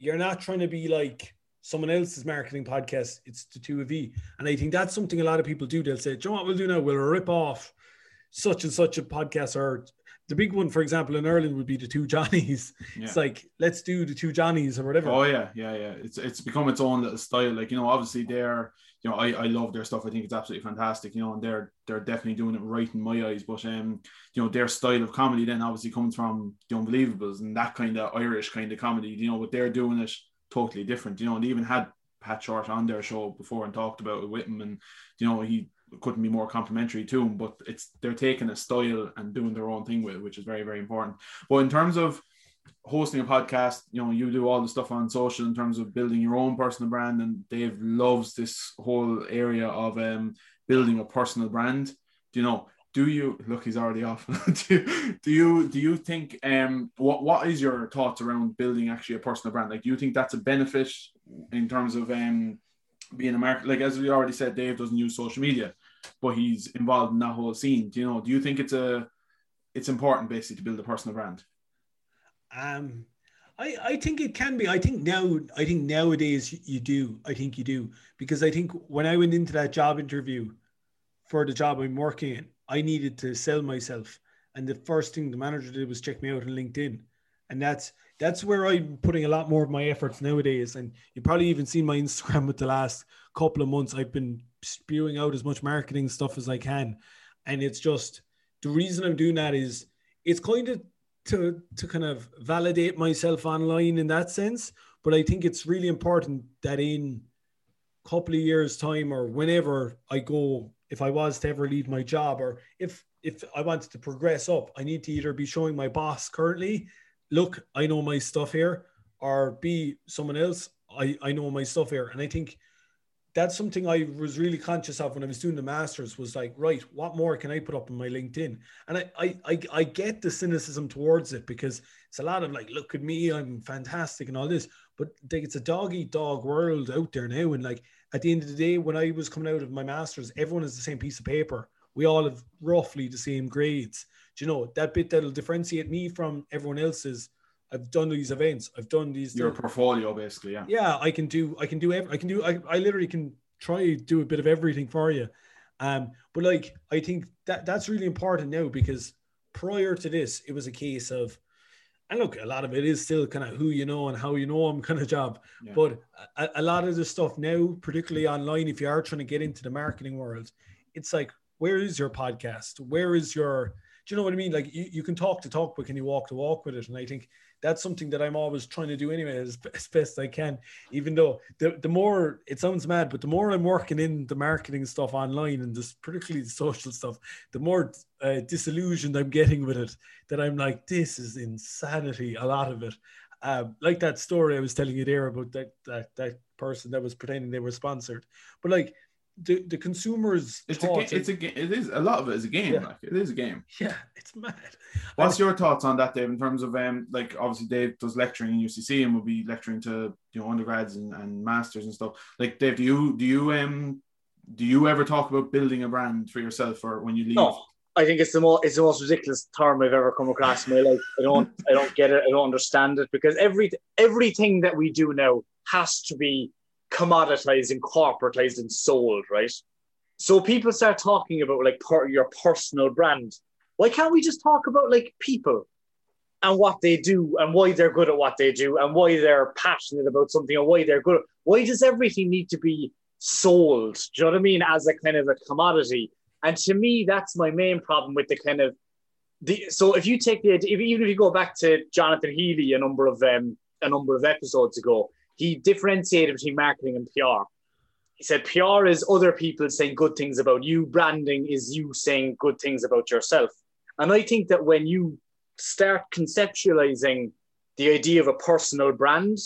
you're not trying to be like someone else's marketing podcast. It's the two of you. And I think that's something a lot of people do. They'll say, do you know what we'll do now? We'll rip off such and such a podcast or the big one, for example, in Ireland would be the two Johnnies. (laughs) Yeah. It's like let's do the two Johnnies or whatever. Oh yeah, yeah, yeah. It's it's become its own little style. Like you know, obviously they're you know I, I love their stuff. I think it's absolutely fantastic. You know, and they're they're definitely doing it right in my eyes. But um, you know, their style of comedy then obviously comes from the Unbelievables and that kind of Irish kind of comedy. You know, but they're doing it totally different. You know, and they even had Pat Shortt on their show before and talked about it with him, and you know he couldn't be more complimentary to him. But it's they're taking a style and doing their own thing with it, which is very very important. But in terms of hosting a podcast, you know, you do all the stuff on social in terms of building your own personal brand, and Dave loves this whole area of um, building a personal brand. Do you know? Do you look? He's already off. (laughs) do, do you do you think um what what is your thoughts around building actually a personal brand? Like, do you think that's a benefit in terms of um being a market? Like as we already said, Dave doesn't use social media, but he's involved in that whole scene. Do you know? Do you think it's a it's important basically to build a personal brand? Um, I, I think it can be. I think now, I think nowadays you do. I think you do because I think when I went into that job interview for the job I'm working in, I needed to sell myself, and the first thing the manager did was check me out on LinkedIn, and that's that's where I'm putting a lot more of my efforts nowadays. And you probably even seen my Instagram with the last couple of months. I've been spewing out as much marketing stuff as I can, and it's just the reason I'm doing that is it's kind of to to kind of validate myself online in that sense. But I think it's really important that in a couple of years' time or whenever I go, if I was to ever leave my job or if if I wanted to progress up, I need to either be showing my boss currently, look, I know my stuff here, or be someone else, I, I know my stuff here. And I think that's something I was really conscious of when I was doing the masters was like, right, what more can I put up on my LinkedIn? And I, I, I, I get the cynicism towards it because it's a lot of like, look at me, I'm fantastic and all this, but like, it's a dog eat dog world out there now. And like at the end of the day, when I was coming out of my masters, everyone has the same piece of paper. We all have roughly the same grades. Do you know that bit that'll differentiate me from everyone else is I've done these events. I've done these. Your portfolio, basically, yeah. Yeah, I can do. I can do. Every, I can do. I, I literally can try do a bit of everything for you. Um, but like I think that that's really important now because prior to this, it was a case of, and look, a lot of it is still kind of who you know and how you know them (laughs) kind of job. Yeah. But a, a lot of the stuff now, particularly online, if you are trying to get into the marketing world, it's like, where is your podcast? Where is your do you know what I mean? Like you, you can talk to talk, but can you walk to walk with it? And I think that's something that I'm always trying to do anyway, as, (laughs) as best I can. Even though the, the more it sounds mad, but the more I'm working in the marketing stuff online and this particularly the social stuff, the more uh, disillusioned I'm getting with it. That I'm like, this is insanity. A lot of it, uh, like that story I was telling you there about that that that person that was pretending they were sponsored, but like the, the consumers it's a, ga- it's a ga- it is a lot of it is a game Yeah. like it is a game (laughs) yeah it's mad what's your thoughts on that dave in terms of um like obviously dave does lecturing in ucc and will be lecturing to you know undergrads and, and masters and stuff like dave do you do you um do you ever talk about building a brand for yourself or when you leave No, I think it's the most it's the most ridiculous term I've ever come across in my life. I don't I don't get it. I don't understand it because every everything that we do now has to be commoditized and corporatized and sold, right? So people start talking about like per, your personal brand. Why can't we just talk about like people and what they do and why they're good at what they do and why they're passionate about something and why they're good? Why does everything need to be sold? Do you know what I mean? As a kind of a commodity. And to me, that's my main problem with the kind of the. So if you take the if, even if you go back to Jonathan Healy a number of um a number of episodes ago, he differentiated between marketing and PR. He said PR is other people saying good things about you. Branding is you saying good things about yourself. And I think that when you start conceptualizing the idea of a personal brand,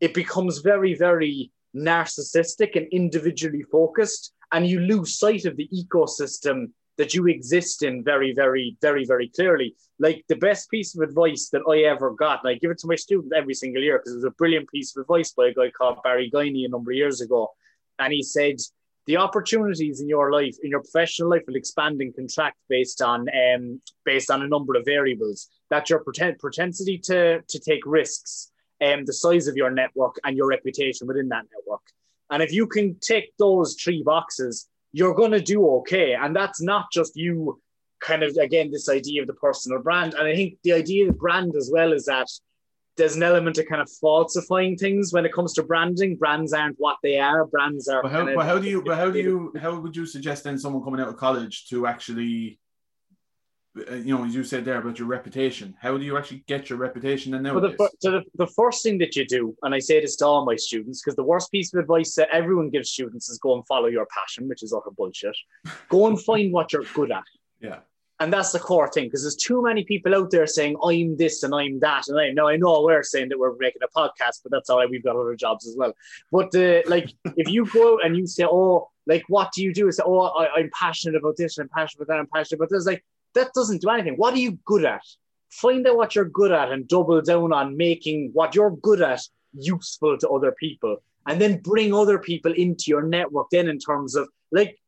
it becomes very, very narcissistic and individually focused, and you lose sight of the ecosystem that you exist in very, very, very, very clearly. Like the best piece of advice that I ever got, and I give it to my students every single year because it was a brilliant piece of advice by a guy called Barry Guiney a number of years ago. And he said, the opportunities in your life, in your professional life, will expand and contract based on um, based on a number of variables. That your pretend, propensity to to take risks, and um, the size of your network, and your reputation within that network. And if you can tick those three boxes, you're going to do okay. And that's not just you kind of again this idea of the personal brand, and I think the idea of brand as well is that there's an element of kind of falsifying things when it comes to branding. Brands aren't what they are. Brands are. But how, but how do you? But how do (laughs) you? How would you suggest then someone coming out of college to actually, you know, as you said there about your reputation? How do you actually get your reputation? And nowadays? the, so the, the first thing that you do, and I say this to all my students, because the worst piece of advice that everyone gives students is go and follow your passion, which is utter bullshit. Go and (laughs) find what you're good at. Yeah. And that's the core thing because there's too many people out there saying I'm this and I'm that and I know I know we're saying that we're making a podcast, but that's all right. We've got other jobs as well. But uh, like (laughs) if you go out and you say, oh, like what do you do? Say, oh, I, am passionate about this and I'm passionate about that. I'm passionate about this. Like that doesn't do anything. What are you good at? Find out what you're good at and double down on making what you're good at useful to other people, and then bring other people into your network. Then in terms of like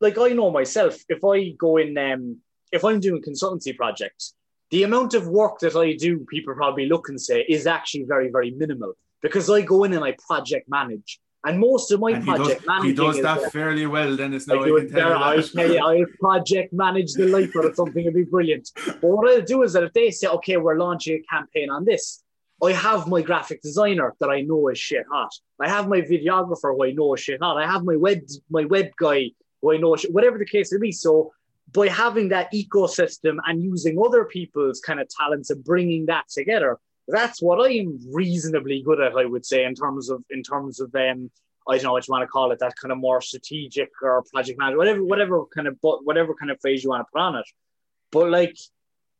like I know myself, if I go in, um, if I'm doing consultancy projects, the amount of work that I do, people probably look and say, is actually very, very minimal because I go in and I project manage. And most of my and project he does, managing. He does that is, fairly well, Dennis. Now I, I can tell you, I, tell you, I (laughs) project manage the life out of something would be brilliant. But what I'll do is that if they say, okay, we're launching a campaign on this, I have my graphic designer that I know is shit hot. I have my videographer who I know is shit hot. I have my web my web guy who I know whatever the case may be. So by having that ecosystem and using other people's kind of talents and bringing that together, that's what I'm reasonably good at, I would say, in terms of in terms of um, I don't know what you want to call it, that kind of more strategic or project manager, whatever, whatever kind of but whatever kind of phrase you want to put on it. But like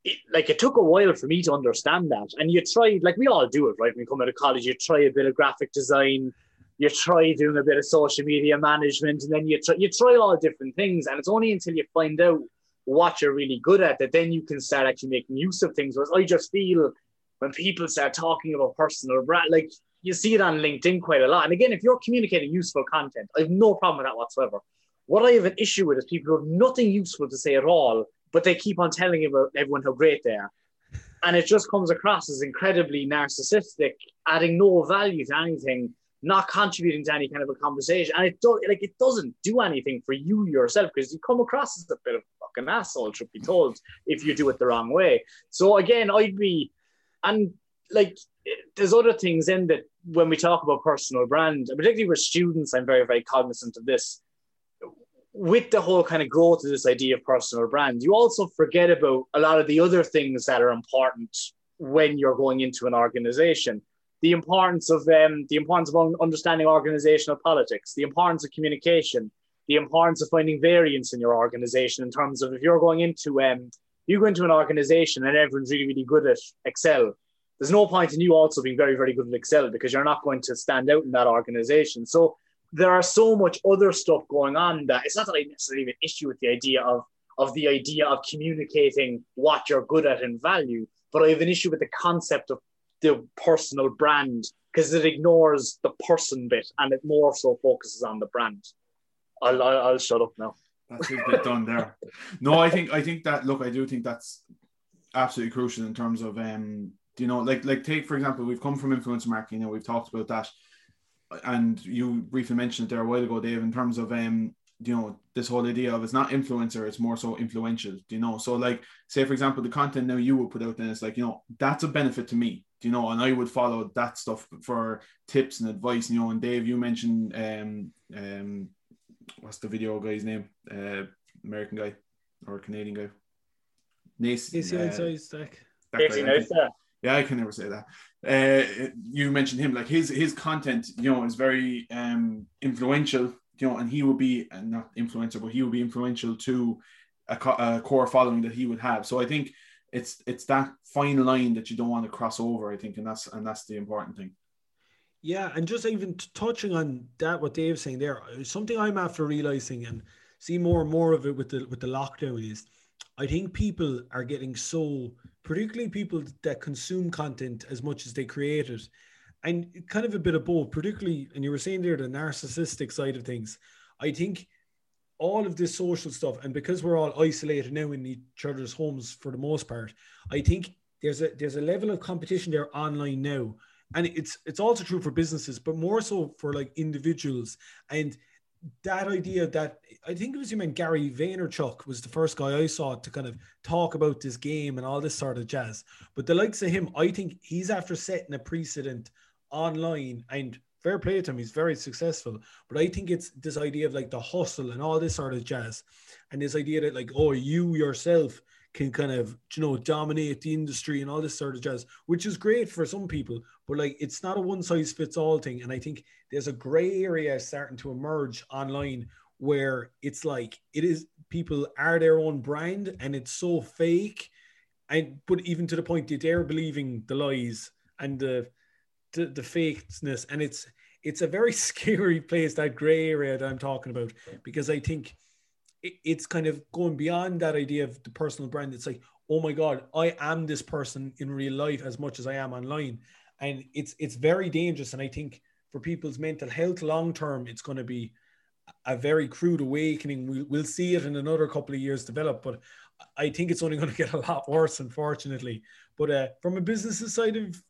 it, like it took a while for me to understand that. And you try, like we all do it, right? When you come out of college, you try a bit of graphic design, you try doing a bit of social media management and then you try, you try all different things and it's only until you find out what you're really good at that then you can start actually making use of things whereas I just feel when people start talking about personal brand like you see it on LinkedIn quite a lot and again if you're communicating useful content I have no problem with that whatsoever what I have an issue with is people who have nothing useful to say at all but they keep on telling everyone how great they are and it just comes across as incredibly narcissistic adding no value to anything not contributing to any kind of a conversation. And it does like it doesn't do anything for you yourself because you come across as a bit of a fucking asshole, should be told, if you do it the wrong way. So again, I'd be and like there's other things in that when we talk about personal brand, particularly with students, I'm very, very cognizant of this. With the whole kind of growth of this idea of personal brand, you also forget about a lot of the other things that are important when you're going into an organization the importance of um, the importance of understanding organizational politics, the importance of communication, the importance of finding variance in your organization in terms of if you're going into um, you go into an organization and everyone's really really good at Excel. There's no point in you also being very very good at Excel because you're not going to stand out in that organization. So there are so much other stuff going on that it's not that I necessarily have an issue with the idea of of the idea of communicating what you're good at and value, but I have an issue with the concept of the personal brand because it ignores the person bit and it more so focuses on the brand. I'll, I'll, I'll shut up now. That's a bit done there. No, I think I think that look, I do think that's absolutely crucial in terms of um, you know, like like take for example, we've come from influencer marketing, know, we've talked about that, and you briefly mentioned it there a while ago, Dave, in terms of um, you know this whole idea of it's not influencer it's more so influential you know so like say for example the content now you would put out then it's like you know that's a benefit to me you know and i would follow that stuff for tips and advice you know and dave you mentioned um um what's the video guy's name uh american guy or canadian guy Nace, uh, stack. yeah, I can never say that. Uh, you mentioned him, like his his content, you know, is very um influential you know, and he will be and not influencer, but he will be influential to a, a, core following that he would have. So I think it's it's that fine line that you don't want to cross over. I think, and that's and that's the important thing. Yeah, and just even touching on that, what Dave's saying there, uh, something I'm after realizing and see more and more of it with the with the lockdown is, I think people are getting so, particularly people that consume content as much as they create it, and kind of a bit of both, particularly, and you were saying there the narcissistic side of things. I think all of this social stuff, and because we're all isolated now in each other's homes for the most part, I think there's a there's a level of competition there online now, and it's it's also true for businesses, but more so for like individuals. And that idea that I think it was you meant Gary Vaynerchuk was the first guy I saw to kind of talk about this game and all this sort of jazz. But the likes of him, I think he's after setting a precedent online and fair play to him, he's very successful. But I think it's this idea of like the hustle and all this sort of jazz, and this idea that like, oh, you yourself can kind of you know dominate the industry and all this sort of jazz, which is great for some people, but like it's not a one size fits all thing. And I think there's a gray area starting to emerge online where it's like it is people are their own brand and it's so fake. And but even to the point that they're believing the lies and the the, the fakeness, and it's it's a very (laughs) scary place that gray area that I'm talking about because I think it's kind of going beyond that idea of the personal brand. It's like, oh my god, I am this person in real life as much as I am online, and it's it's very dangerous. And I think for people's mental health long term, it's going to be a very crude awakening. We, we'll see it in another couple of years develop, but I think it's only (laughs) going to get a lot worse, unfortunately. But uh, from a business side of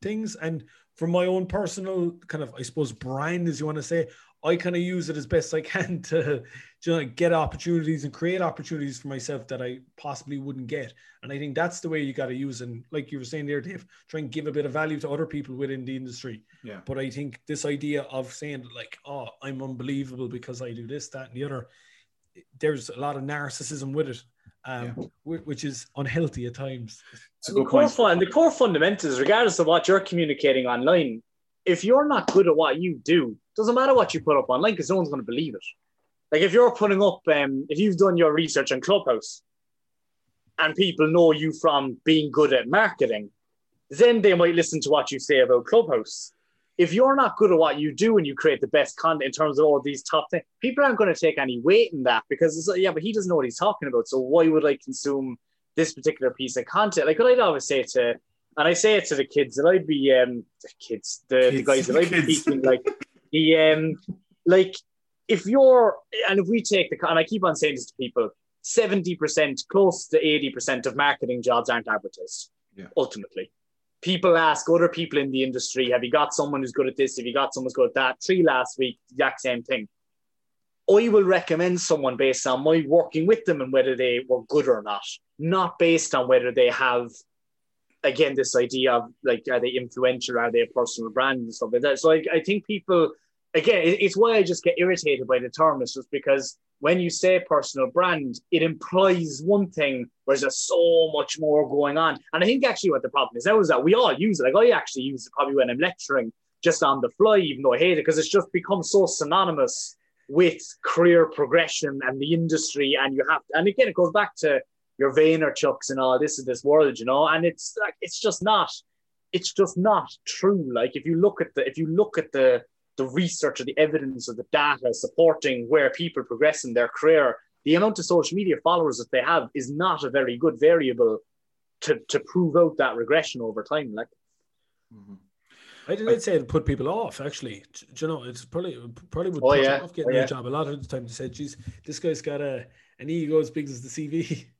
things, and from my own personal kind of, I suppose, brand, as you want to say, I kind of use it as best I can (laughs) to you know, get opportunities and create opportunities for myself that I possibly wouldn't get. And I think that's the way you got to use. And like you were saying there, Dave, try and give a bit of value to other people within the industry. Yeah. But I think this idea of saying like, oh, I'm unbelievable because I do this, that, and the other, there's a lot of narcissism with it. Um, yeah. which is unhealthy at times. the core fun, the core fundamentals, regardless of what you're communicating online, if you're not good at what you do, doesn't matter what you put up online because no one's going to believe it. Like if you're putting up, um, if you've done your research on Clubhouse, and people know you from being good at marketing, then they might listen to what you say about Clubhouse. If you're not good at what you do and you create the best content in terms of all these top things, people aren't going to take any weight in that because it's like, yeah, but he doesn't know what he's talking about. So why would I consume this particular piece of content? Like what I'd always say to, and I say it to the kids that I'd be, um, the kids, the, kids, the guys that I'd be (laughs) teaching, like, the, um, like if you're, and if we take the, and I keep on saying this to people, 70%, close to 80% of marketing jobs aren't advertised. Yeah. Ultimately, people ask other people in the industry, have you got someone who's good at this? Have you got someone who's good at that? Three last week, exact same thing. I will recommend someone based on my working with them and whether they were good or not, not based on whether they have, again, this idea of like, are they influential? Are they a personal brand and stuff like that? So I, I think people again, it's why I just get irritated by the term. is just because when you say personal brand, it implies one thing, whereas there's so much more going on. And I think actually what the problem is that was that we all use it. Like I actually use it probably when I'm lecturing just on the fly, even though I hate it, because it's just become so synonymous with career progression and the industry. And you have and again, it goes back to your Vaynerchuks and all this in this world, you know, and it's like it's just not, it's just not true. Like if you look at the if you look at the the research or the evidence or the data supporting where people progress in their career, the amount of social media followers that they have is not a very good variable to, to prove out that regression over time. Like, mm-hmm. I didn't say it put people off. Actually, do you know, it's probably probably would oh, put yeah. off getting oh, yeah. a job. A lot of the time, they said, "Geez, this guy's got a an ego as big as the CV." (laughs)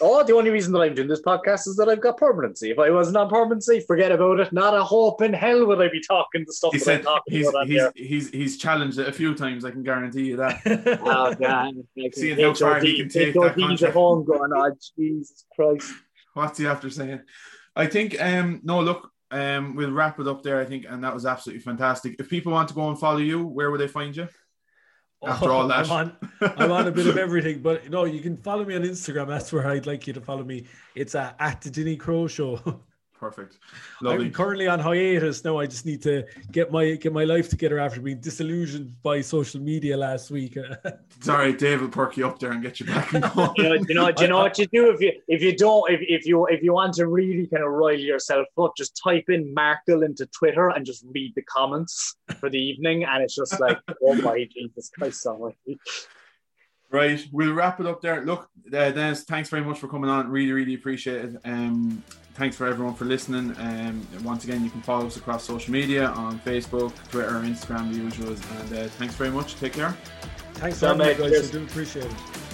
Oh, the only reason that I'm doing this podcast is that I've got permanency. If I wasn't on permanency, forget about it. Not a hope in hell would I be talking the stuff he that said I'm talking he's, about. He's, he's, he's challenged it a few times, I can guarantee you that. (laughs) oh, man. Seeing how far he can take that contract. home going, oh, Jesus Christ. What's he after saying? I think, um, no, look, um, we'll wrap it up there, I think, and that was absolutely fantastic. If people want to go and follow you, where would they find you? After all that, I'm on, I'm on a bit of everything, but no, you can follow me on Instagram. That's where I'd like you to follow me. It's uh, at the Dinny Crow Show. (laughs) Perfect. Lovely. I'm currently on hiatus now. I just need to get my get my life together after being disillusioned by social media last week. (laughs) Sorry, Dave will perk you up there and get you back. And going. (laughs) you know, you know, do you know what you do if you if you don't if, if you if you want to really kind of rile yourself up, just type in Markle into Twitter and just read the comments for the evening, and it's just like, oh my Jesus Christ, almighty. Right, we'll wrap it up there. Look, uh, Dennis, thanks very much for coming on. Really, really appreciate it. Um, thanks for everyone for listening. Um, once again, you can follow us across social media on Facebook, Twitter, Instagram, the usuals. And uh, thanks very much. Take care. Thanks, so much, guys. I do appreciate it.